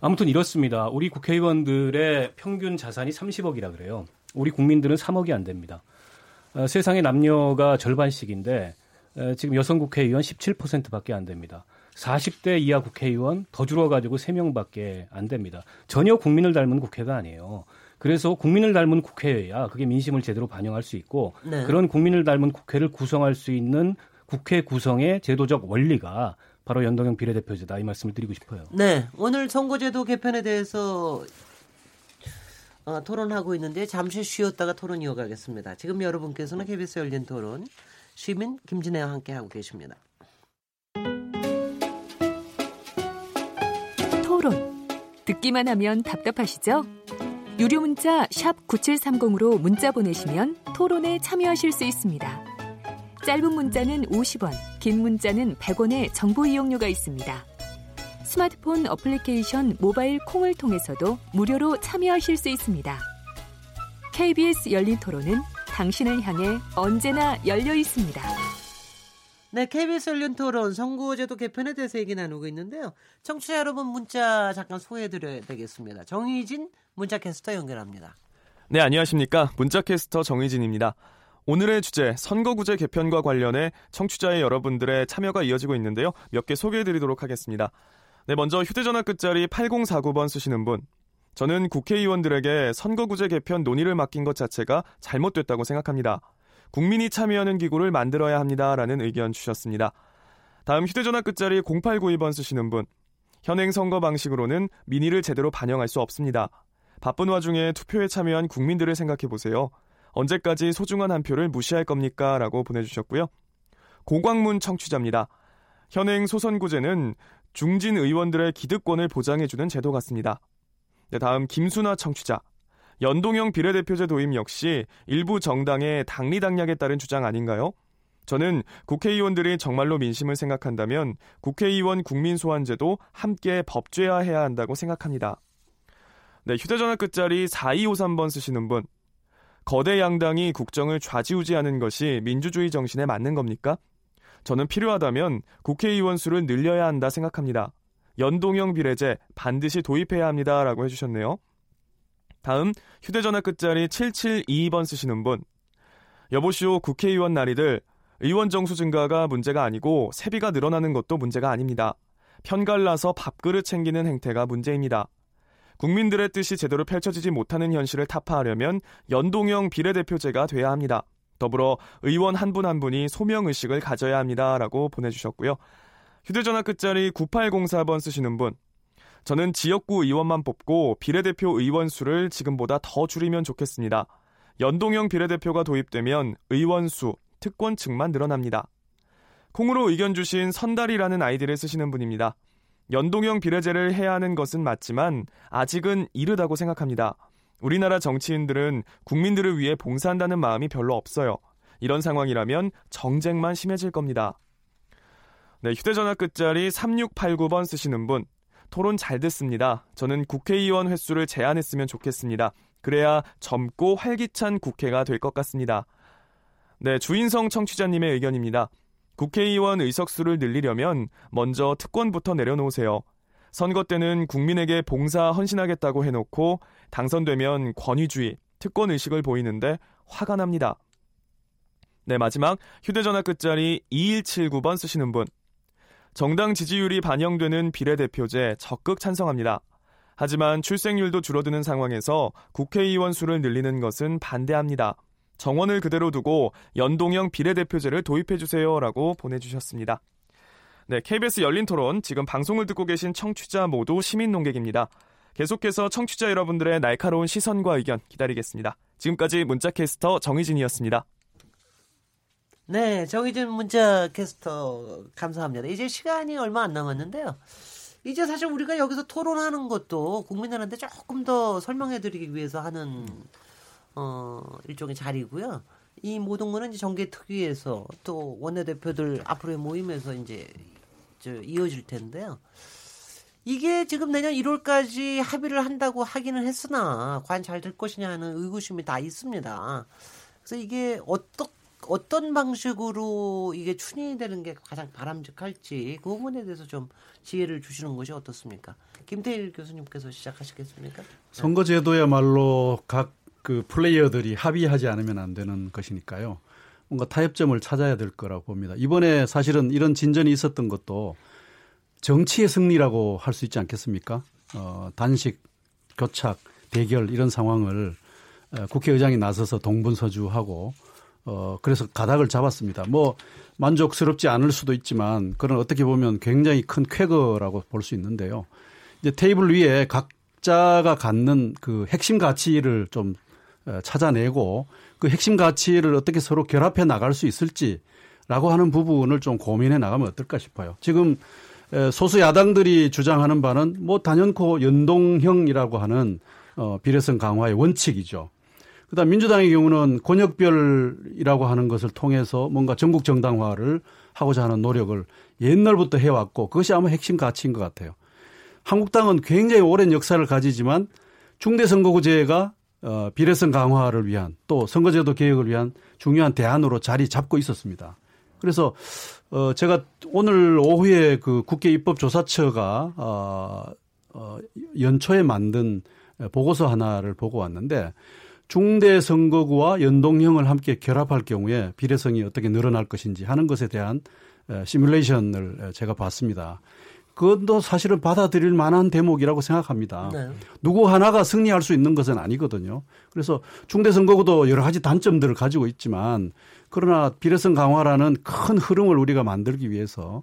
아무튼 이렇습니다. 우리 국회의원들의 평균 자산이 30억이라 그래요. 우리 국민들은 3억이 안 됩니다. 어, 세상의 남녀가 절반씩인데 어, 지금 여성 국회의원 17%밖에 안 됩니다. 40대 이하 국회의원 더 줄어가지고 3명밖에 안 됩니다. 전혀 국민을 닮은 국회가 아니에요. 그래서 국민을 닮은 국회여야 그게 민심을 제대로 반영할 수 있고 네. 그런 국민을 닮은 국회를 구성할 수 있는 국회 구성의 제도적 원리가 바로 연동형 비례대표제다 이 말씀을 드리고 싶어요. 네, 오늘 선거제도 개편에 대해서 어, 토론하고 있는데 잠시 쉬었다가 토론 이어가겠습니다. 지금 여러분께서는 KBS 열린 토론 시민 김진애와 함께 하고 계십니다. 토론 듣기만 하면 답답하시죠? 유료 문자 9730으로 문자 보내시면 토론에 참여하실 수 있습니다. 짧은 문자는 50원, 긴 문자는 100원의 정보 이용료가 있습니다. 스마트폰 어플리케이션 모바일 콩을 통해서도 무료로 참여하실 수 있습니다. KBS 열린 토론은 당신을 향해 언제나 열려 있습니다. 네, KBS 열린 토론 선거제도 개편에 대해서 얘기 나누고 있는데요. 청취자 여러분 문자 잠깐 소개해드려야 되겠습니다. 정희진 문자 캐스터 연결합니다. 네, 안녕하십니까. 문자 캐스터 정희진입니다. 오늘의 주제 선거구제 개편과 관련해 청취자의 여러분들의 참여가 이어지고 있는데요. 몇 개 소개해드리도록 하겠습니다. 네, 먼저 휴대전화 끝자리 8049번 쓰시는 분. 저는 국회의원들에게 선거구제 개편 논의를 맡긴 것 자체가 잘못됐다고 생각합니다. 국민이 참여하는 기구를 만들어야 합니다라는 의견 주셨습니다. 다음 휴대전화 끝자리 0892번 쓰시는 분. 현행 선거 방식으로는 민의를 제대로 반영할 수 없습니다. 바쁜 와중에 투표에 참여한 국민들을 생각해 보세요. 언제까지 소중한 한 표를 무시할 겁니까? 라고 보내주셨고요. 고광문 청취자입니다. 현행 소선구제는 중진 의원들의 기득권을 보장해주는 제도 같습니다. 네, 다음 김순아 청취자. 연동형 비례대표제 도입 역시 일부 정당의 당리당략에 따른 주장 아닌가요? 저는 국회의원들이 정말로 민심을 생각한다면 국회의원 국민소환제도 함께 법제화해야 한다고 생각합니다. 네, 휴대전화 끝자리 4253번 쓰시는 분. 거대 양당이 국정을 좌지우지하는 것이 민주주의 정신에 맞는 겁니까? 저는 필요하다면 국회의원 수를 늘려야 한다 생각합니다. 연동형 비례제 반드시 도입해야 합니다 라고 해주셨네요. 다음 휴대전화 끝자리 7722번 쓰시는 분. 여보시오 국회의원 나이들 의원 정수 증가가 문제가 아니고 세비가 늘어나는 것도 문제가 아닙니다. 편갈라서 밥그릇 챙기는 행태가 문제입니다. 국민들의 뜻이 제대로 펼쳐지지 못하는 현실을 타파하려면 연동형 비례대표제가 돼야 합니다. 더불어 의원 한 분한 한 분이 소명의식을 가져야 합니다. 라고 보내주셨고요. 휴대전화 끝자리 9804번 쓰시는 분. 저는 지역구 의원만 뽑고 비례대표 의원 수를 지금보다 더 줄이면 좋겠습니다. 연동형 비례대표가 도입되면 의원 수, 특권층만 늘어납니다. 콩으로 의견 주신 선달이라는 아이디를 쓰시는 분입니다. 연동형 비례제를 해야 하는 것은 맞지만 아직은 이르다고 생각합니다. 우리나라 정치인들은 국민들을 위해 봉사한다는 마음이 별로 없어요. 이런 상황이라면 정쟁만 심해질 겁니다. 네, 휴대전화 끝자리 3689번 쓰시는 분. 토론 잘 듣습니다. 저는 국회의원 횟수를 제한했으면 좋겠습니다. 그래야 젊고 활기찬 국회가 될 것 같습니다. 네, 주인성 청취자님의 의견입니다. 국회의원 의석수를 늘리려면 먼저 특권부터 내려놓으세요. 선거 때는 국민에게 봉사 헌신하겠다고 해놓고 당선되면 권위주의, 특권 의식을 보이는데 화가 납니다. 네, 마지막 휴대전화 끝자리 2179번 쓰시는 분. 정당 지지율이 반영되는 비례대표제 적극 찬성합니다. 하지만 출생률도 줄어드는 상황에서 국회의원 수를 늘리는 것은 반대합니다. 정원을 그대로 두고 연동형 비례대표제를 도입해주세요라고 보내주셨습니다. 네, KBS 열린 토론 지금 방송을 듣고 계신 청취자 모두 시민 농객입니다. 계속해서 청취자 여러분들의 날카로운 시선과 의견 기다리겠습니다. 지금까지 문자캐스터 정희진이었습니다. 네, 정희진 문자캐스터 감사합니다. 이제 시간이 얼마 안 남았는데요. 이제 사실 우리가 여기서 토론하는 것도 국민들한테 조금 더 설명해드리기 위해서 하는 어, 일종의 자리고요. 이 모든 거는 이제 정계 특위에서 또 원내대표들 앞으로의 모임에서 이제 저 이어질 텐데요. 이게 지금 내년 1월까지 합의를 한다고 하기는 했으나 과연 잘 될 것이냐 하는 의구심이 다 있습니다. 그래서 이게 어떤 어떤 방식으로 이게 추진되는 게 가장 바람직할지 그 부분에 대해서 좀 지혜를 주시는 것이 어떻습니까? 김태일 교수님께서 시작하시겠습니까? 선거제도야말로 각 그 플레이어들이 합의하지 않으면 안 되는 것이니까요. 뭔가 타협점을 찾아야 될 거라고 봅니다. 이번에 사실은 이런 진전이 있었던 것도 정치의 승리라고 할 수 있지 않겠습니까? 어, 단식, 교착, 대결 이런 상황을 국회의장이 나서서 동분서주하고 어, 그래서 가닥을 잡았습니다. 뭐, 만족스럽지 않을 수도 있지만, 그런 어떻게 보면 굉장히 큰 쾌거라고 볼 수 있는데요. 이제 테이블 위에 각 각자가 갖는 그 핵심 가치를 좀 어, 찾아내고 그 핵심 가치를 어떻게 서로 결합해 나갈 수 있을지라고 하는 부분을 좀 고민해 나가면 어떨까 싶어요. 지금 소수 야당들이 주장하는 바는 뭐 단연코 연동형이라고 하는 어 비례성 강화의 원칙이죠. 그다음 민주당의 경우는 권역별이라고 하는 것을 통해서 뭔가 전국 정당화를 하고자 하는 노력을 옛날부터 해왔고 그것이 아마 핵심 가치인 것 같아요. 한국당은 굉장히 오랜 역사를 가지지만 중대선거구제가 어, 비례성 강화를 위한 또 선거제도 개혁을 위한 중요한 대안으로 자리 잡고 있었습니다. 그래서 어, 제가 오늘 오후에 그 국회 입법조사처가 어, 어, 연초에 만든 보고서 하나를 보고 왔는데 중대 선거구와 연동형을 함께 결합할 경우에 비례성이 어떻게 늘어날 것인지 하는 것에 대한 시뮬레이션을 제가 봤습니다. 그것도 사실은 받아들일 만한 대목이라고 생각합니다. 네. 누구 하나가 승리할 수 있는 것은 아니거든요. 그래서 중대선거구도 여러 가지 단점들을 가지고 있지만 그러나 비례성 강화라는 큰 흐름을 우리가 만들기 위해서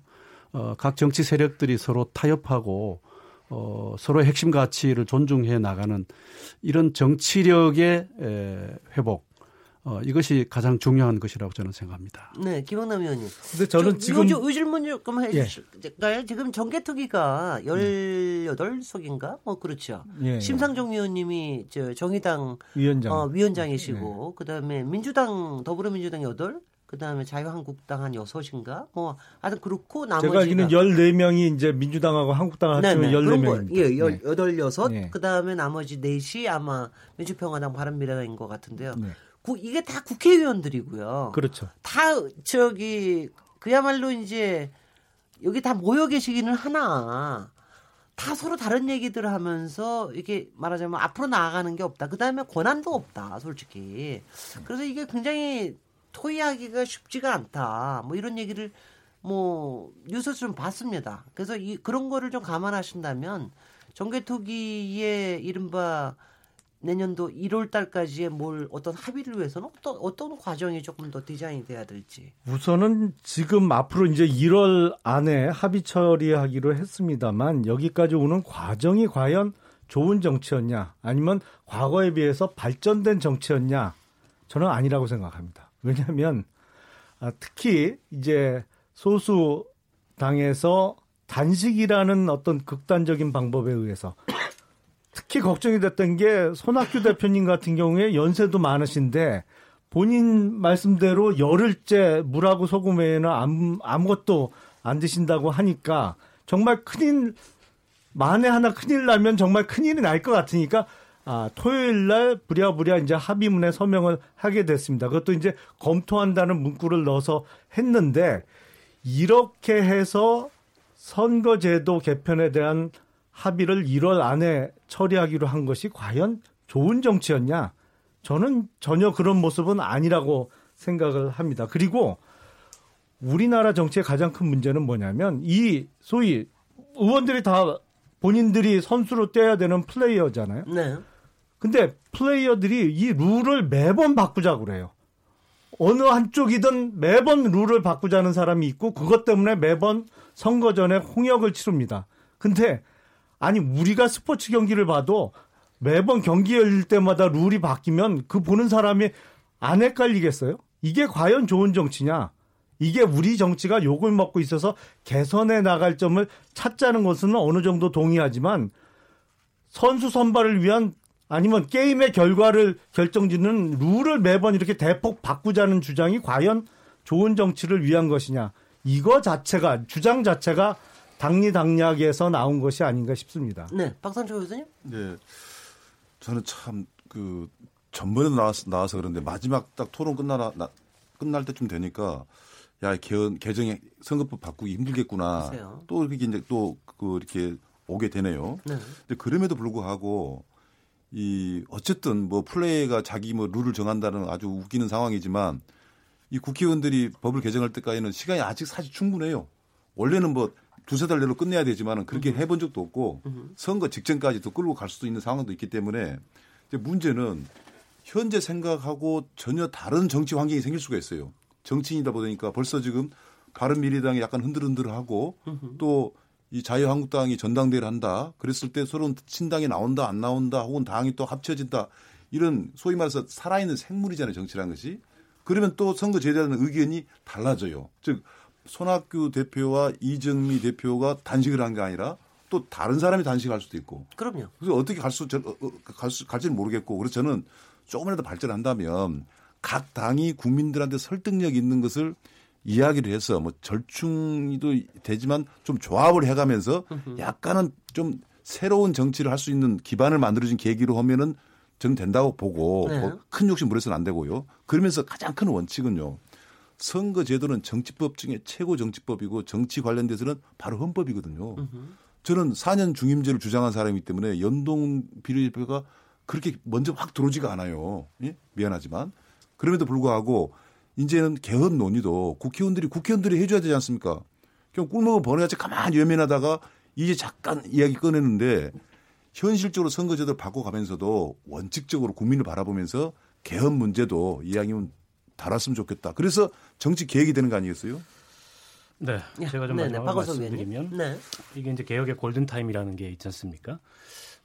어, 각 정치 세력들이 서로 타협하고 어, 서로의 핵심 가치를 존중해 나가는 이런 정치력의 에, 회복 어, 이것이 가장 중요한 것이라고 저는 생각합니다. 네, 김영남 의원님. 근데 저는 저, 지금 요, 요 질문 좀 해주실까요? 예. 지금 정개특위가 18석인가? 뭐 그렇죠. 예, 예. 심상정 위원님이 저 정의당 위원장. 어, 위원장이시고 예. 그다음에 민주당 더불어민주당 8, 그다음에 자유한국당 한 여섯인가? 뭐 하여튼 그렇고 나머지가 제가 알기는 14명이 이제 민주당하고 한국당 합치면 14명입니다. 예, 18, 6. 네. 그다음에 나머지 4시 아마 민주평화당 바른미래당인 것 같은데요. 네. 구, 이게 다 국회의원들이고요. 그렇죠. 다 저기 그야말로 이제 여기 다 모여 계시기는 하나 다 서로 다른 얘기들을 하면서 이게 말하자면 앞으로 나아가는 게 없다. 그 다음에 권한도 없다, 솔직히. 그래서 이게 굉장히 토의하기가 쉽지가 않다. 뭐 이런 얘기를 뭐 뉴스에서 좀 봤습니다. 그래서 이 그런 거를 좀 감안하신다면 정개특위의 이른바 내년도 1월 달까지의 뭘 어떤 합의를 위해서는 어떤 어떤 과정이 조금 더 디자인이 돼야 될지. 우선은 지금 앞으로 이제 1월 안에 합의 처리하기로 했습니다만 여기까지 오는 과정이 과연 좋은 정치였냐 아니면 과거에 비해서 발전된 정치였냐 저는 아니라고 생각합니다. 왜냐하면 아, 특히 이제 소수 당에서 단식이라는 어떤 극단적인 방법에 의해서 특히 걱정이 됐던 게 손학규 대표님 같은 경우에 연세도 많으신데 본인 말씀대로 열흘째 물하고 소금 외에는 아무, 아무것도 안 드신다고 하니까 정말 큰일 만에 하나 큰일 나면 정말 큰일이 날 것 같으니까 아, 토요일 날 부랴부랴 이제 합의문에 서명을 하게 됐습니다. 그것도 이제 검토한다는 문구를 넣어서 했는데 이렇게 해서 선거제도 개편에 대한 합의를 1월 안에 처리하기로 한 것이 과연 좋은 정치였냐? 저는 전혀 그런 모습은 아니라고 생각을 합니다. 그리고 우리나라 정치의 가장 큰 문제는 뭐냐면 이 소위 의원들이 다 본인들이 선수로 떼야 되는 플레이어잖아요. 네. 근데 플레이어들이 이 룰을 매번 바꾸자고 그래요. 어느 한쪽이든 매번 룰을 바꾸자는 사람이 있고 그것 때문에 매번 선거 전에 홍역을 치릅니다. 근데 아니 우리가 스포츠 경기를 봐도 매번 경기 열릴 때마다 룰이 바뀌면 그 보는 사람이 안 헷갈리겠어요? 이게 과연 좋은 정치냐? 이게 우리 정치가 욕을 먹고 있어서 개선해 나갈 점을 찾자는 것은 어느 정도 동의하지만 선수 선발을 위한 아니면 게임의 결과를 결정짓는 룰을 매번 이렇게 대폭 바꾸자는 주장이 과연 좋은 정치를 위한 것이냐. 이거 자체가 주장 자체가 당리당략에서 나온 것이 아닌가 싶습니다. 네, 박상철 교수님. 네, 저는 참 그 전번에도 나와서, 나와서 그런데 마지막 딱 토론 끝나라 나, 끝날 때쯤 되니까 야 개헌 개정에 선거법 바꾸기 힘들겠구나. 그러세요. 또 이렇게 이제 또 그 이렇게 오게 되네요. 네. 근데 그럼에도 불구하고 이 어쨌든 뭐 플레이가 자기 뭐 룰을 정한다는 아주 웃기는 상황이지만 이 국회의원들이 법을 개정할 때까지는 시간이 아직 사실 충분해요. 원래는 뭐 두세 달 내로 끝내야 되지만은 그렇게 음. 해본 적도 없고 선거 직전까지도 끌고 갈 수도 있는 상황도 있기 때문에 이제 문제는 현재 생각하고 전혀 다른 정치 환경이 생길 수가 있어요. 정치인이다 보니까 벌써 지금 바른 미래당이 약간 흔들흔들하고 또 이 자유한국당이 전당대회를 한다. 그랬을 때 서로 친당이 나온다 안 나온다 혹은 당이 또 합쳐진다. 이런 소위 말해서 살아있는 생물이잖아요. 정치라는 것이. 그러면 또 선거 제도에 대한 의견이 달라져요. 즉 손학규 대표와 이정미 대표가 단식을 한 게 아니라 또 다른 사람이 단식할 수도 있고. 그럼요. 그래서 어떻게 갈 수, 어, 어, 갈 수, 갈지는 모르겠고. 그래서 저는 조금이라도 발전한다면 각 당이 국민들한테 설득력 있는 것을 이야기를 해서 뭐 절충도 되지만 좀 조합을 해가면서 약간은 좀 새로운 정치를 할 수 있는 기반을 만들어진 계기로 하면은 저는 된다고 보고 네. 뭐큰 욕심 부려서는 안 되고요. 그러면서 가장 큰 원칙은요. 선거 제도는 정치법 중에 최고 정치법이고 정치 관련돼서는 바로 헌법이거든요. 저는 4년 중임제를 주장한 사람이기 때문에 연동 비례대표가 그렇게 먼저 확 들어오지가 않아요. 예? 미안하지만 그럼에도 불구하고 이제는 개헌 논의도 국회의원들이 국회의원들이 해줘야 되지 않습니까? 그냥 꿀먹은 버려야지 가만히 연면하다가 이제 잠깐 이야기 꺼내는데 현실적으로 선거제도를 바꿔가면서도 원칙적으로 국민을 바라보면서 개헌 문제도 이야기는 달았으면 좋겠다. 그래서 정치 계획이 되는 거 아니겠어요? 네, 제가 좀 네, 네, 말씀드리면 네. 이게 이제 개혁의 골든 타임이라는 게 있지 않습니까?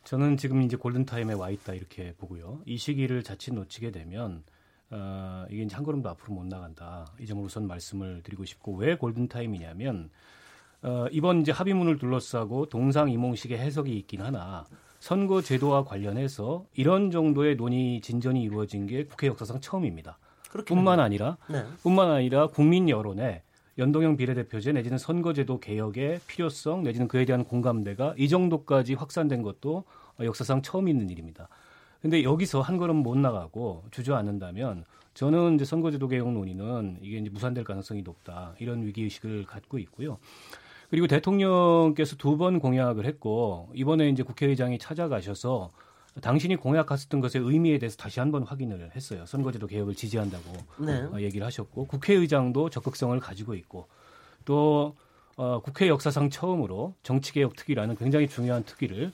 저는 지금 이제 골든 타임에 와 있다 이렇게 보고요. 이 시기를 자칫 놓치게 되면 어, 이게 이제 한 걸음도 앞으로 못 나간다. 이 점을 우선 말씀을 드리고 싶고 왜 골든 타임이냐면 어, 이번 이제 합의문을 둘러싸고 동상이몽식의 해석이 있긴 하나 선거 제도와 관련해서 이런 정도의 논의 진전이 이루어진 게 국회 역사상 처음입니다. 뿐만 아니라 네. 뿐만 아니라 국민 여론에 연동형 비례대표제 내지는 선거제도 개혁의 필요성 내지는 그에 대한 공감대가 이 정도까지 확산된 것도 역사상 처음 있는 일입니다. 근데 여기서 한 걸음 못 나가고 주저앉는다면 저는 이제 선거제도 개혁 논의는 이게 이제 무산될 가능성이 높다 이런 위기 의식을 갖고 있고요. 그리고 대통령께서 두 번 공약을 했고 이번에 이제 국회의장이 찾아가셔서 당신이 공약했었던 것의 의미에 대해서 다시 한번 확인을 했어요. 선거제도 개혁을 지지한다고 네. 어, 얘기를 하셨고 국회의장도 적극성을 가지고 있고 또 어, 국회 역사상 처음으로 정치개혁 특위라는 굉장히 중요한 특위를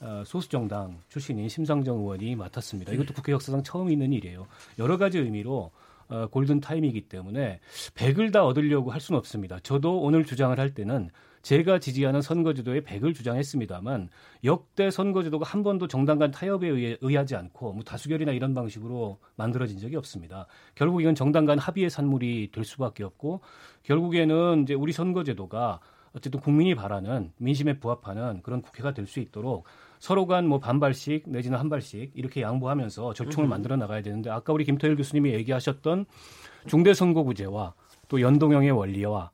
어, 소수정당 출신인 심상정 의원이 맡았습니다. 이것도 국회 역사상 처음 있는 일이에요. 여러 가지 의미로 어, 골든 타임이기 때문에 100을 다 얻으려고 할 수는 없습니다. 저도 오늘 주장을 할 때는 제가 지지하는 선거제도에 100을 주장했습니다만 역대 선거제도가 한 번도 정당 간 타협에 의해, 의하지 않고 뭐 다수결이나 이런 방식으로 만들어진 적이 없습니다. 결국 이건 정당 간 합의의 산물이 될 수밖에 없고 결국에는 이제 우리 선거제도가 어쨌든 국민이 바라는 민심에 부합하는 그런 국회가 될 수 있도록 서로 간 뭐 반발씩 내지는 한 발씩 이렇게 양보하면서 절충을 음. 만들어 나가야 되는데 아까 우리 김토일 교수님이 얘기하셨던 중대선거구제와 또 연동형의 원리와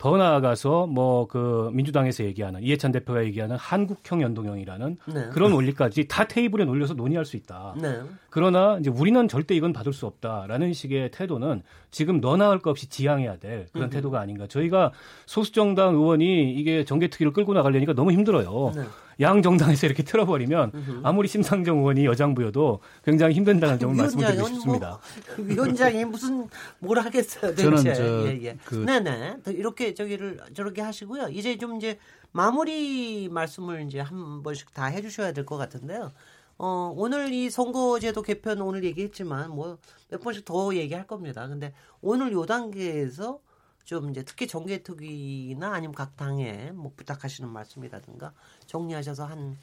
더 나아가서 뭐 그 민주당에서 얘기하는 이해찬 대표가 얘기하는 한국형 연동형이라는 네. 그런 원리까지 다 테이블에 놀려서 논의할 수 있다. 네. 그러나 이제 우리는 절대 이건 받을 수 없다라는 식의 태도는 지금 너나 할 것 없이 지향해야 될 그런 음흠. 태도가 아닌가. 저희가 소수정당 의원이 이게 정계특위를 끌고 나가려니까 너무 힘들어요. 네. 양 정당에서 이렇게 틀어버리면 아무리 심상정 의원이 여장부여도 굉장히 힘든다는 점을 말씀드리고 위원장은 싶습니다. 뭐, [laughs] 위원장이 무슨 뭘 하겠어요, 저는 대체. 저 예, 예. 그- 네네. 이렇게 저기를 저렇게 하시고요. 이제 좀 이제 마무리 말씀을 이제 한 번씩 다 해주셔야 될 것 같은데요. 어, 오늘 이 선거제도 개편 오늘 얘기했지만 뭐 몇 번씩 더 얘기할 겁니다. 근데 오늘 요 단계에서 좀 이제 특히 정계특위나 아니면 각 당에 뭐 부탁하시는 말씀이라든가 정리하셔서 한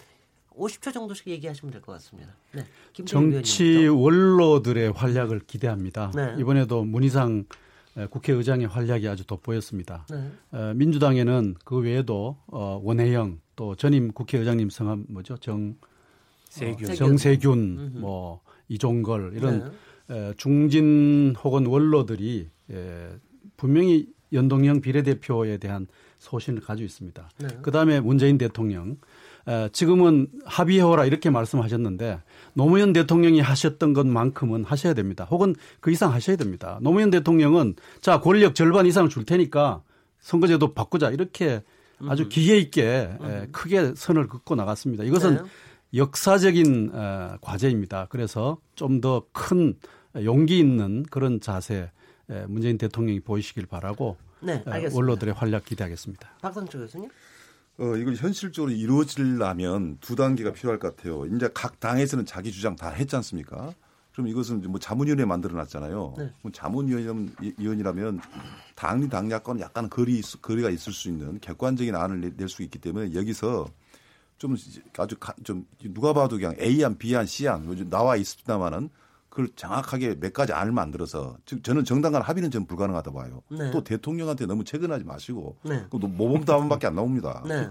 50초 정도씩 얘기하시면 될 것 같습니다. 네. 정치 원로들의 활약을 기대합니다. 네. 이번에도 문희상 국회의장의 활약이 아주 돋보였습니다. 네. 어, 민주당에는 그 외에도 어, 원혜영 또 전임 국회의장님 성함 뭐죠? 정 세균. 어, 정세균, 뭐 이종걸 이런 네. 에, 중진 혹은 원로들이 에, 분명히 연동형 비례대표에 대한 소신을 가지고 있습니다. 네. 그 다음에 문재인 대통령 에, 지금은 합의해오라 이렇게 말씀하셨는데 노무현 대통령이 하셨던 것만큼은 하셔야 됩니다. 혹은 그 이상 하셔야 됩니다. 노무현 대통령은 자 권력 절반 이상을 줄 테니까 선거제도 바꾸자 이렇게 아주 기회 있게 에, 크게 선을 긋고 나갔습니다. 이것은 네. 역사적인 어, 과제입니다. 그래서 좀 더 큰 용기 있는 그런 자세 에, 문재인 대통령이 보이시길 바라고 네, 에, 알겠습니다. 원로들의 활약 기대하겠습니다. 박상철 교수님. 어, 이걸 현실적으로 이루어지려면 두 단계가 필요할 것 같아요. 이제 각 당에서는 자기 주장 다 했지 않습니까? 그럼 이것은 뭐 자문위원회 만들어 놨잖아요. 네. 자문위원이라면 당리 당야권 약간 거리 거리가 있을 수 있는 객관적인 안을 낼 수 있기 때문에 여기서 좀 아주 가, 좀 누가 봐도 그냥 A안, B안, C안 요즘 나와 있습니다만은 그걸 정확하게 몇 가지 안을 만들어서 즉 저는 정당 간 합의는 전 불가능하다 봐요. 네. 또 대통령한테 너무 체근하지 마시고 네. 모범 답안밖에 안 나옵니다. 네.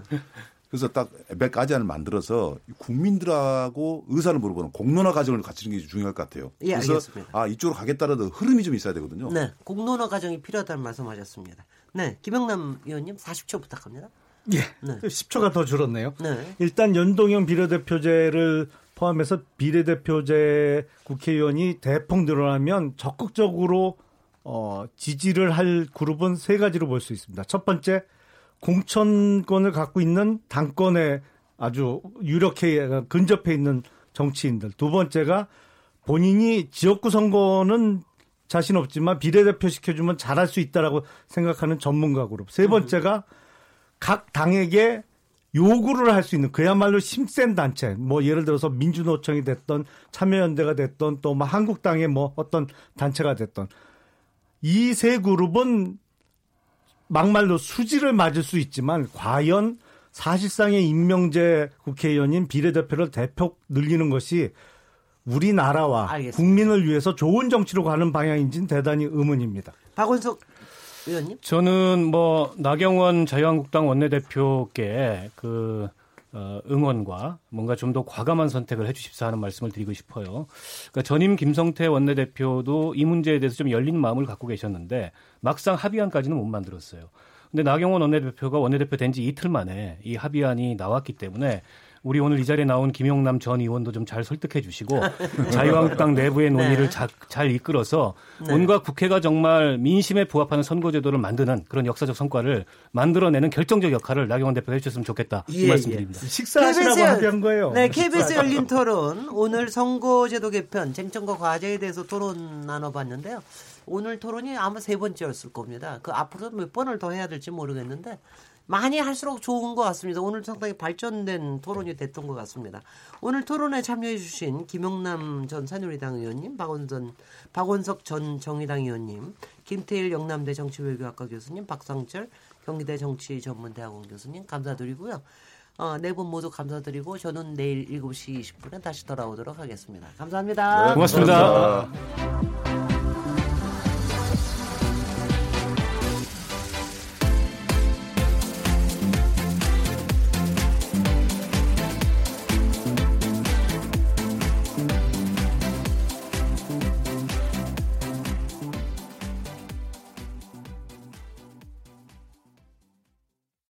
그래서 딱 몇 가지 안을 만들어서 국민들하고 의사를 물어보는 공론화 과정을 갖추는 게 중요할 것 같아요. 예, 그래서 알겠습니다. 아 이쪽으로 가겠다라는 흐름이 좀 있어야 되거든요. 네, 공론화 과정이 필요하다는 말씀하셨습니다. 네, 김영남 의원님 40초 부탁합니다. 예. 네. [laughs] 10초가 더 줄었네요. 네. 일단 연동형 비례대표제를 포함해서 비례대표제 국회의원이 대폭 늘어나면 적극적으로 어, 지지를 할 그룹은 세 가지로 볼 수 있습니다. 첫 번째, 공천권을 갖고 있는 당권에 아주 유력해 근접해 있는 정치인들. 두 번째가 본인이 지역구 선거는 자신 없지만 비례대표 시켜주면 잘할 수 있다라고 생각하는 전문가 그룹. 세 번째가 각 당에게 요구를 할 수 있는 그야말로 심센 단체 뭐 예를 들어서 민주노총이 됐던 참여연대가 됐던 또 뭐 한국당의 뭐 어떤 단체가 됐던 이 세 그룹은 막말로 수지를 맞을 수 있지만 과연 사실상의 임명제 국회의원인 비례대표를 대폭 늘리는 것이 우리나라와 알겠습니다. 국민을 위해서 좋은 정치로 가는 방향인지는 대단히 의문입니다. 박원석 의원님? 저는 뭐 나경원 자유한국당 원내대표께 그 어, 응원과 뭔가 좀 더 과감한 선택을 해주십사 하는 말씀을 드리고 싶어요. 그러니까 전임 김성태 원내대표도 이 문제에 대해서 좀 열린 마음을 갖고 계셨는데 막상 합의안까지는 못 만들었어요. 근데 나경원 원내대표가 원내대표 된 지 이틀 만에 이 합의안이 나왔기 때문에 우리 오늘 이 자리에 나온 김용남 전 의원도 좀 잘 설득해 주시고 [laughs] 자유한국당 내부의 논의를 네. 자, 잘 이끌어서 네. 온갖 국회가 정말 민심에 부합하는 선거제도를 만드는 그런 역사적 성과를 만들어내는 결정적 역할을 나경원 대표가 해주셨으면 좋겠다 예, 이 말씀드립니다. 예. 식사하시라고 합의한 거예요. 네, KBS 열린 [laughs] 토론 오늘 선거제도 개편 쟁점과 과제에 대해서 토론 나눠봤는데요. 오늘 토론이 아마 세 번째였을 겁니다. 그 앞으로 몇 번을 더 해야 될지 모르겠는데 많이 할수록 좋은 것 같습니다. 오늘 상당히 발전된 토론이 됐던 것 같습니다. 오늘 토론에 참여해주신 김용남 전 산유리당 의원님, 박원선, 박원석 전 정의당 의원님, 김태일 영남대 정치외교학과 교수님, 박상철 경기대 정치전문대학원 교수님 감사드리고요. 어, 네 분 모두 감사드리고 저는 내일 7시 20분에 다시 돌아오도록 하겠습니다. 감사합니다. 네, 고맙습니다. 고맙습니다.